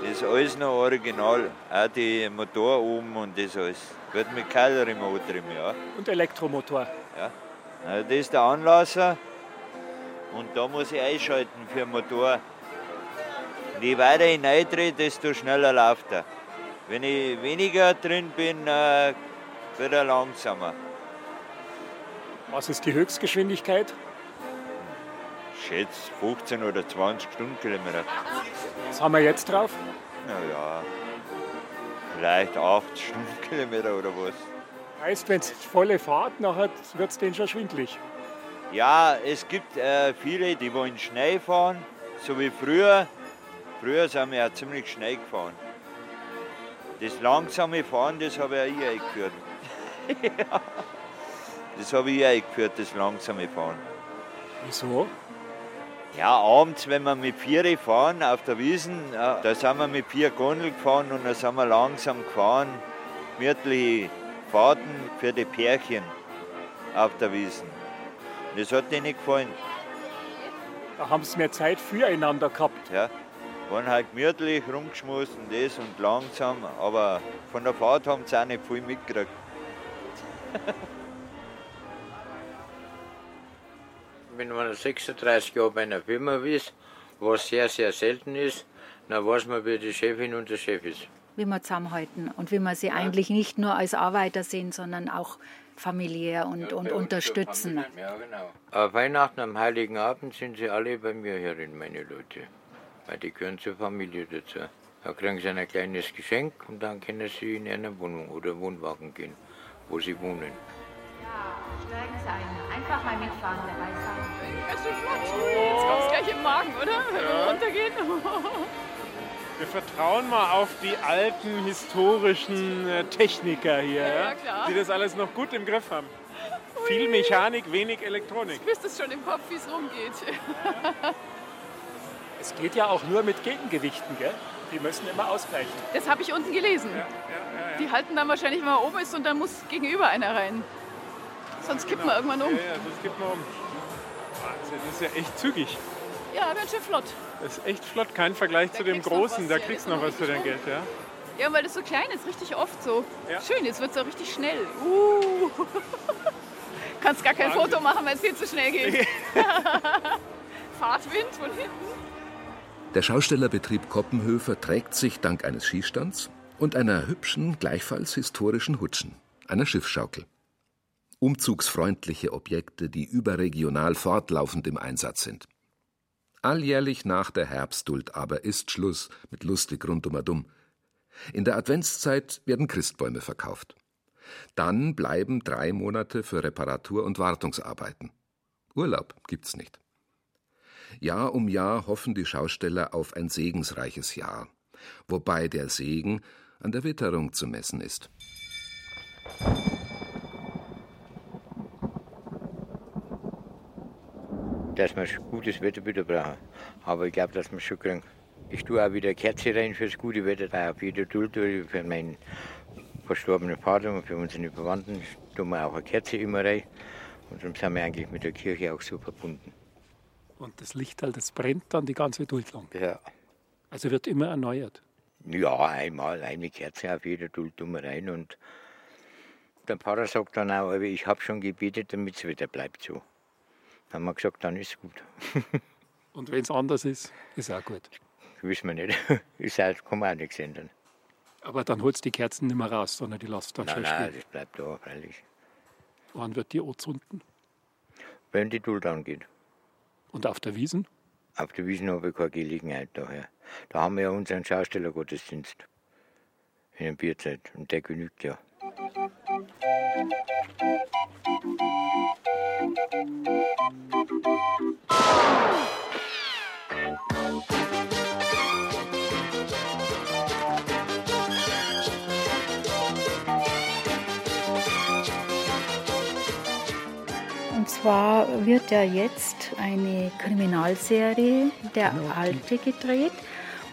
Das ist alles noch original. Auch die Motor oben und das alles. Wird mit Keilremote drin, ja. Und Elektromotor. ja. Also das ist der Anlasser. Und da muss ich einschalten für den Motor. Und je weiter ich reindrehe, desto schneller läuft er. Wenn ich weniger drin bin, äh, wird er langsamer. Was ist die Höchstgeschwindigkeit? Ich schätze 15 oder 20 Stundenkilometer. Was haben wir jetzt drauf? Naja, vielleicht 8 (laughs) Stundenkilometer oder was. Heißt, wenn es volle Fahrt, nachher wird es denen schon schwindlig. Ja, es gibt äh, viele, die wollen schnell fahren, so wie früher. Früher sind wir ja ziemlich schnell gefahren. Das langsame Fahren, das habe ich auch eingeführt. Ja. Das habe ich eingeführt, das langsame Fahren. Wieso? Ja, abends, wenn wir mit Viere fahren auf der Wiesen, äh, da sind wir mit vier Gondeln gefahren und dann sind wir langsam gefahren. Gemütliche Fahrten für die Pärchen auf der Wiesen. Das hat denen gefallen. Da haben sie mehr Zeit füreinander gehabt. Ja, waren halt gemütlich rumgeschmust und das und langsam, aber von der Fahrt haben sie auch nicht viel mitgekriegt. Wenn man 36 Jahre bei einer Firma ist, was sehr, sehr selten ist, dann weiß man, wie die Chefin und der Chef ist. Wie wir zusammenhalten und wie wir sie eigentlich nicht nur als Arbeiter sehen, sondern auch familiär und, und unterstützen. Ja, genau. Auf Weihnachten am Heiligen Abend sind sie alle bei mir herin, meine Leute. Weil die gehören zur Familie dazu. Da kriegen sie ein kleines Geschenk und dann können sie in eine Wohnung oder Wohnwagen gehen, wo sie wohnen. Steigen Sie ein. Einfach mal mitfahren, dabei sein. Ganz schön flott. Jetzt kommt es gleich im Magen, oder? Wenn wir Ja. runtergehen. Wir vertrauen mal auf die alten historischen äh, Techniker hier, Ja, ja, ja, klar. die das alles noch gut im Griff haben. Viel Mechanik, wenig Elektronik. Du wüsstest schon im Kopf, wie es rumgeht. Es geht ja auch nur mit Gegengewichten, gell? Die müssen immer ausgleichen. Das habe ich unten gelesen. Die halten dann wahrscheinlich, wenn man oben ist und dann muss gegenüber einer rein. Sonst kippt man irgendwann um. Ja, ja, das gibt man um. Wahnsinn, das ist ja echt zügig. Ja, ganz schön flott. Das ist echt flott, kein Vergleich zu dem großen. Da ja, kriegst du noch was für dein Geld, ja. Ja, weil das so klein ist, richtig oft so. Schön, jetzt wird es auch richtig schnell. Uh. (laughs) Kannst gar kein Wahnsinn. Foto machen, weil es viel zu schnell geht. (laughs) (laughs) Fahrtwind von hinten. Der Schaustellerbetrieb Koppenhöfer trägt sich dank eines Skistands und einer hübschen, gleichfalls historischen Hutschen, einer Schiffsschaukel. Umzugsfreundliche Objekte, die überregional fortlaufend im Einsatz sind. Alljährlich nach der Herbstduld aber ist Schluss mit lustig rundum In der Adventszeit werden Christbäume verkauft. Dann bleiben drei Monate für Reparatur und Wartungsarbeiten. Urlaub gibt's nicht. Jahr um Jahr hoffen die Schausteller auf ein segensreiches Jahr, wobei der Segen an der Witterung zu messen ist. Dass wir gutes Wetter wieder brauchen. Aber ich glaube, dass wir schon kriegen. Ich tue auch wieder Kerze rein fürs gute Wetter, da auf jeder Duld, für meinen verstorbenen Vater und für unsere Verwandten tun wir auch eine Kerze immer rein. Und darum sind wir eigentlich mit der Kirche auch so verbunden. Und das Licht halt, das brennt dann die ganze Duld lang. Ja. Also wird immer erneuert. Ja, einmal eine Kerze auf jeder Duld tun wir rein und der Pfarrer sagt dann auch, aber ich habe schon gebetet, damit es wieder bleibt so. Dann haben wir gesagt, dann ist gut. (laughs) Und wenn es anders ist, ist auch gut. Wissen wir nicht. (laughs) Ist halt, kann man auch nichts ändern. Aber dann holst du die Kerzen nicht mehr raus, sondern die lässt dann Nein, schon nein, stehen. das bleibt da, freilich. Wann wird die anzünden? Wenn die Duld angeht. Und auf der Wiesen? Auf der Wiesen habe ich keine Gelegenheit daher. Da haben wir ja unseren Schaustellergottesdienst in der Bierzeit und der genügt ja. Und zwar wird ja jetzt eine Kriminalserie, der Alte, gedreht.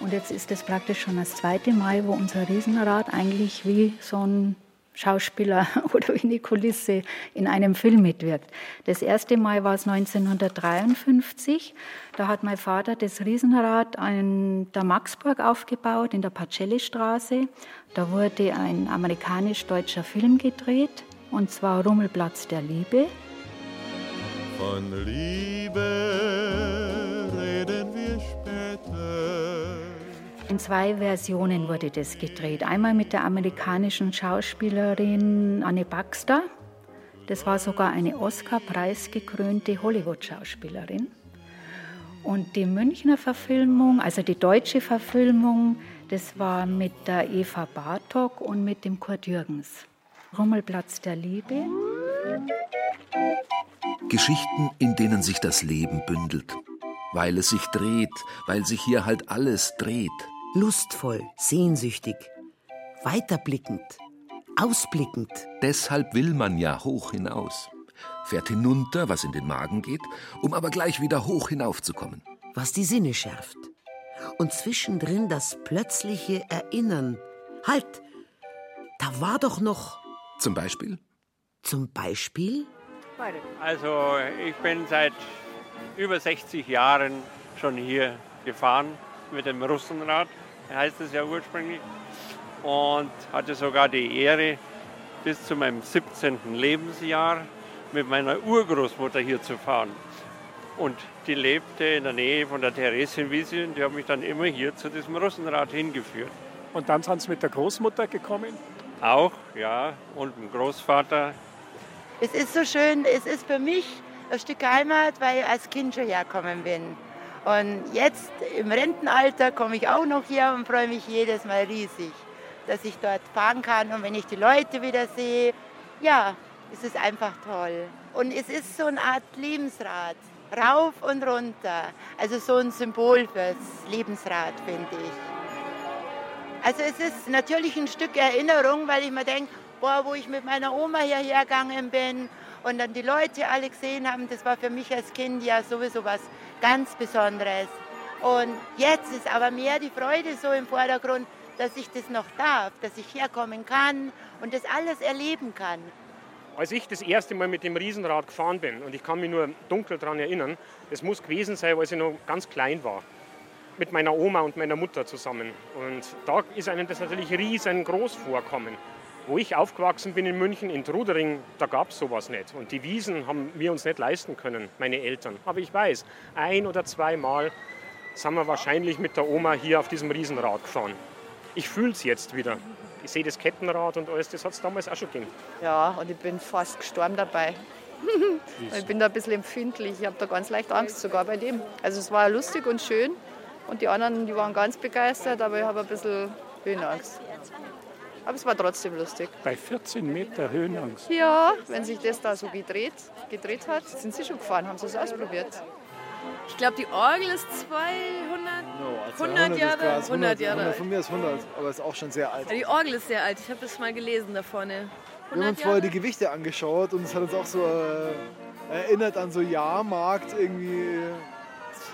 Und jetzt ist es praktisch schon das zweite Mal, wo unser Riesenrad eigentlich wie so ein Schauspieler (laughs) oder wie eine Kulisse in einem Film mitwirkt. Das erste Mal war es 1953. Da hat mein Vater das Riesenrad in der Maxburg aufgebaut, in der Pacelli-Straße. Da wurde ein amerikanisch-deutscher Film gedreht, und zwar Rummelplatz der Liebe. Von Liebe reden wir später. In zwei Versionen wurde das gedreht. Einmal mit der amerikanischen Schauspielerin Anne Baxter. Das war sogar eine Oscar-preisgekrönte Hollywood-Schauspielerin. Und die Münchner Verfilmung, also die deutsche Verfilmung, das war mit der Eva Bartok und mit dem Kurt Jürgens. Rummelplatz der Liebe. Geschichten, in denen sich das Leben bündelt. Weil es sich dreht, weil sich hier halt alles dreht. Lustvoll, sehnsüchtig, weiterblickend, ausblickend. Deshalb will man ja hoch hinaus. Fährt hinunter, was in den Magen geht, um aber gleich wieder hoch hinaufzukommen. Was die Sinne schärft. Und zwischendrin das plötzliche Erinnern. Halt, da war doch noch. Zum Beispiel? Zum Beispiel? Also ich bin seit über 60 Jahren schon hier gefahren mit dem Russenrad, heißt es ja ursprünglich, und hatte sogar die Ehre, bis zu meinem 17. Lebensjahr mit meiner Urgroßmutter hier zu fahren. Und die lebte in der Nähe von der Theresienwiese und die hat mich dann immer hier zu diesem Russenrad hingeführt. Und dann sind Sie mit der Großmutter gekommen? Auch, ja, und dem Großvater. Es ist so schön, es ist für mich ein Stück Heimat, weil ich als Kind schon hergekommen bin. Und jetzt im Rentenalter komme ich auch noch hier und freue mich jedes Mal riesig, dass ich dort fahren kann. Und wenn ich die Leute wieder sehe, ja, es ist einfach toll. Und es ist so eine Art Lebensrad, rauf und runter. Also so ein Symbol fürs Lebensrad, finde ich. Also es ist natürlich ein Stück Erinnerung, weil ich mir denke, boah, wo ich mit meiner Oma hierher gegangen bin und dann die Leute alle gesehen haben, das war für mich als Kind ja sowieso was ganz Besonderes. Und jetzt ist aber mehr die Freude so im Vordergrund, dass ich das noch darf, dass ich herkommen kann und das alles erleben kann. Als ich das erste Mal mit dem Riesenrad gefahren bin, und ich kann mich nur dunkel daran erinnern, das muss gewesen sein, als ich noch ganz klein war. Mit meiner Oma und meiner Mutter zusammen. Und da ist einem das natürlich riesengroß vorkommen. Wo ich aufgewachsen bin in München, in Trudering, da gab es sowas nicht. Und die Wiesen haben wir uns nicht leisten können, meine Eltern. Aber ich weiß, ein oder zweimal sind wir wahrscheinlich mit der Oma hier auf diesem Riesenrad gefahren. Ich fühle es jetzt wieder. Ich sehe das Kettenrad und alles, das hat es damals auch schon gegeben. Ja, und ich bin fast gestorben dabei. (laughs) ich bin da ein bisschen empfindlich. Ich habe da ganz leicht Angst sogar bei dem. Also es war lustig und schön. Und die anderen, die waren ganz begeistert, aber ich habe ein bisschen Höhenangst. Aber es war trotzdem lustig. Bei 14 Meter Höhenangst. Ja, wenn sich das da so gedreht, gedreht hat, sind sie schon gefahren, haben sie es ausprobiert. Ich glaube, die Orgel ist 200, 100 Jahre. 100, 100 Jahre. 100, von mir ist 100, aber ist auch schon sehr alt. Ja, die Orgel ist sehr alt. Ich habe das mal gelesen da vorne. Wir haben uns vorher die Gewichte angeschaut und es hat uns auch so äh, erinnert an so Jahrmarkt irgendwie.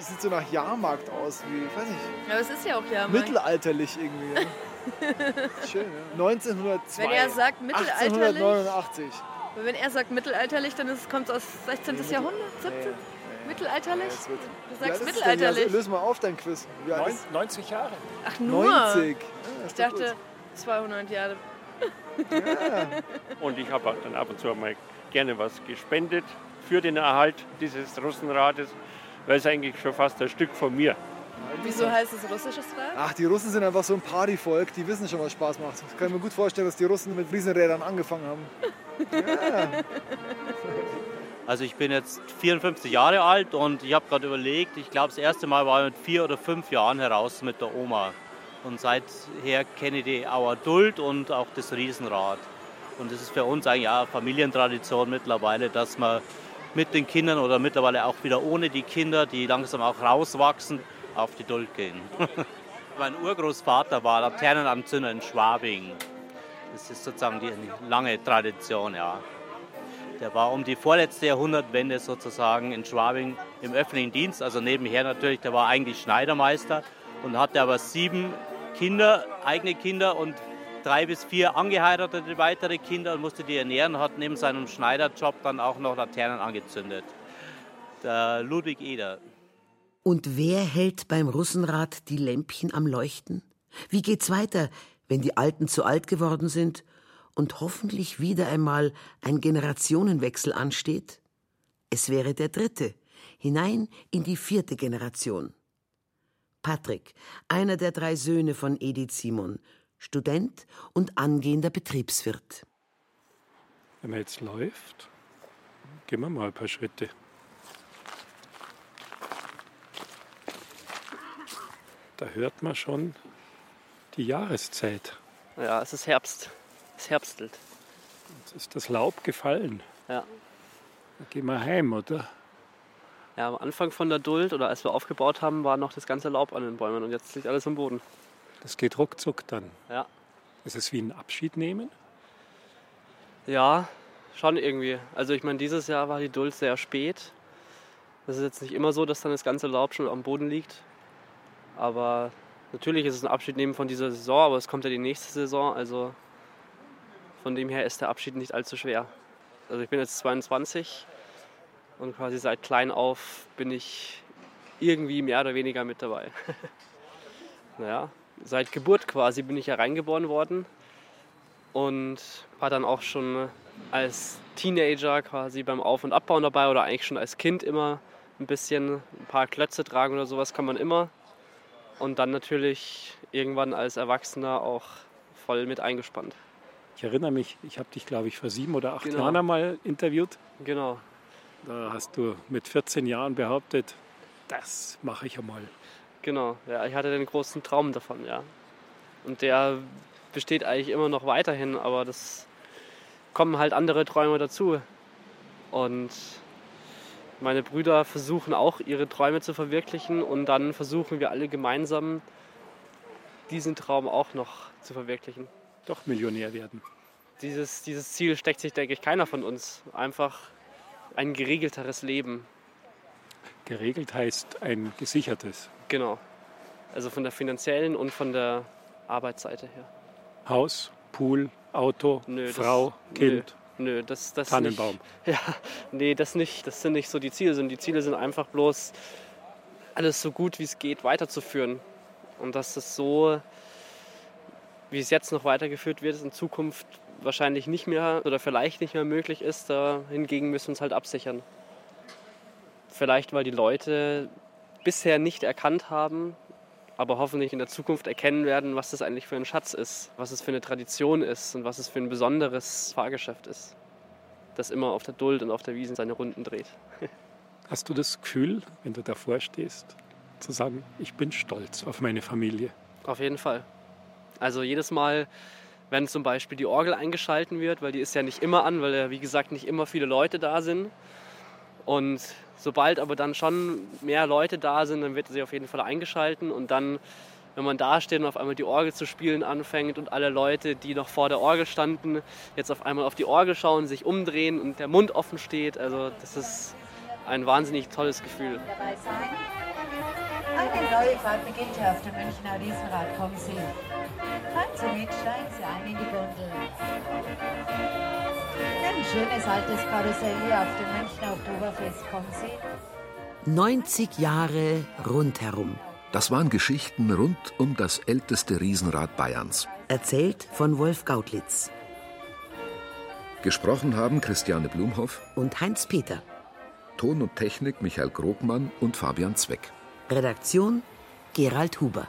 Es sieht so nach Jahrmarkt aus, wie, ich weiß nicht, Ja, aber es ist ja auch Jahrmarkt. mittelalterlich irgendwie. Schön, ja. 1902. Wenn er sagt mittelalterlich, 1889. aber wenn er sagt mittelalterlich, dann kommt es aus 16. Jahrhundert, 17. Mittelalterlich? Das wird- Du sagst mittelalterlich. Ja, löse mal auf dein Quiz. Wie alt ist- 90 Jahre. Ach nur? 90. ich dachte 200 Jahre. Und ich habe dann ab und zu mal gerne was gespendet für den Erhalt dieses Russenrades, weil es eigentlich schon fast ein Stück von mir. Wieso heißt es russisches Rad? Ach, die Russen sind einfach so ein Partyvolk, die wissen schon, was Spaß macht. Ich kann mir gut vorstellen, dass die Russen mit Riesenrädern angefangen haben. Ja. Also ich bin jetzt 54 Jahre alt und ich habe gerade überlegt, ich glaube das erste Mal war ich mit vier oder fünf Jahren heraus mit der Oma. Und seither kenne ich die Auer Duld und auch das Riesenrad. Und das ist für uns eigentlich auch eine Familientradition mittlerweile, dass man mit den Kindern oder mittlerweile auch wieder ohne die Kinder, die langsam auch rauswachsen, auf die Duld gehen. (laughs) mein Urgroßvater war Laternenanzünder in Schwabing. Das ist sozusagen die lange Tradition, ja. Der war um die vorletzte Jahrhundertwende sozusagen in Schwabing im öffentlichen Dienst, also nebenher natürlich, der war eigentlich Schneidermeister und hatte aber sieben Kinder, eigene Kinder und drei bis vier angeheiratete weitere Kinder und musste die ernähren, hat neben seinem Schneiderjob dann auch noch Laternen angezündet. Der Ludwig Eder. Und wer hält beim Russenrad die Lämpchen am Leuchten? Wie geht's weiter, wenn die Alten zu alt geworden sind und hoffentlich wieder einmal ein Generationenwechsel ansteht? Es wäre der dritte, hinein in die vierte Generation. Patrick, einer der drei Söhne von Edith Simon, Student und angehender Betriebswirt. Wenn man jetzt läuft, gehen wir mal ein paar Schritte. Da hört man schon die Jahreszeit. Ja, es ist Herbst. Es herbstelt. Jetzt ist das Laub gefallen. Ja. Da gehen wir heim, oder? Ja, am Anfang von der Duld oder als wir aufgebaut haben, war noch das ganze Laub an den Bäumen und jetzt liegt alles am Boden. Das geht ruckzuck dann. Ja. Ist wie ein Abschied nehmen. Ja, schon irgendwie. Also ich meine, dieses Jahr war die Duld sehr spät. Das ist jetzt nicht immer so, dass dann das ganze Laub schon am Boden liegt. Aber natürlich ist es ein Abschied nehmen von dieser Saison, aber es kommt ja die nächste Saison. Also von dem her ist der Abschied nicht allzu schwer. Also ich bin jetzt 22 und quasi seit klein auf bin ich irgendwie mehr oder weniger mit dabei. (laughs) naja, seit Geburt quasi bin ich ja reingeboren worden und war dann auch schon als Teenager quasi beim Auf- und Abbauen dabei oder eigentlich schon als Kind immer ein bisschen ein paar Klötze tragen oder sowas kann man immer. Und dann natürlich irgendwann als Erwachsener auch voll mit eingespannt. Ich erinnere mich, ich habe dich, glaube ich, vor sieben oder acht Genau. Jahren einmal interviewt. Genau. Da hast du mit 14 Jahren behauptet, das mache ich einmal. Genau, ja, ich hatte den großen Traum davon, ja. Und der besteht eigentlich immer noch weiterhin, aber das kommen halt andere Träume dazu. Und meine Brüder versuchen auch ihre Träume zu verwirklichen und dann versuchen wir alle gemeinsam diesen Traum auch noch zu verwirklichen. Doch Millionär werden. Dieses, dieses Ziel steckt sich, denke ich, keiner von uns. Einfach ein geregelteres Leben. Geregelt heißt ein gesichertes Genau. Also von der finanziellen und von der Arbeitsseite her. Haus, Pool, Auto, Nö, das- Frau, Kind. Nö, das, das Tannenbaum. Nicht. (laughs) Ja, nee, das nicht. Das sind nicht so die Ziele. sondern Die Ziele sind einfach bloß, alles so gut wie es geht weiterzuführen. Und dass es so, wie es jetzt noch weitergeführt wird, in Zukunft wahrscheinlich nicht mehr oder vielleicht nicht mehr möglich ist. Da hingegen müssen wir uns halt absichern. Vielleicht, weil die Leute bisher nicht erkannt haben, aber hoffentlich in der Zukunft erkennen werden, was das eigentlich für ein Schatz ist, was es für eine Tradition ist und was es für ein besonderes Fahrgeschäft ist, das immer auf der Duld und auf der Wiesen seine Runden dreht. (laughs) Hast du das Gefühl, wenn du davor stehst, zu sagen, ich bin stolz auf meine Familie? Auf jeden Fall. Also jedes Mal, wenn zum Beispiel die Orgel eingeschalten wird, weil die ist ja nicht immer an, weil ja wie gesagt nicht immer viele Leute da sind. Und sobald aber dann schon mehr Leute da sind, dann wird sie auf jeden Fall eingeschalten und dann, wenn man da steht und auf einmal die Orgel zu spielen anfängt und alle Leute, die noch vor der Orgel standen, jetzt auf einmal auf die Orgel schauen, sich umdrehen und der Mund offen steht, also das ist ein wahnsinnig tolles Gefühl. Eine neue Fahrt beginnt hier auf dem Münchner Riesenrad. Kommen Sie. Fahren Sie mit, steigen Sie ein in die Gondel. Ein schönes altes Karussell hier auf dem Münchner Oktoberfest. Kommen Sie. 90 Jahre rundherum. Das waren Geschichten rund um das älteste Riesenrad Bayerns. Erzählt von Wolf Gautlitz Gesprochen haben Christiane Blumhoff, und Heinz Peter. Ton und Technik Michael Grobmann und Fabian Zweck. Redaktion Gerald Huber.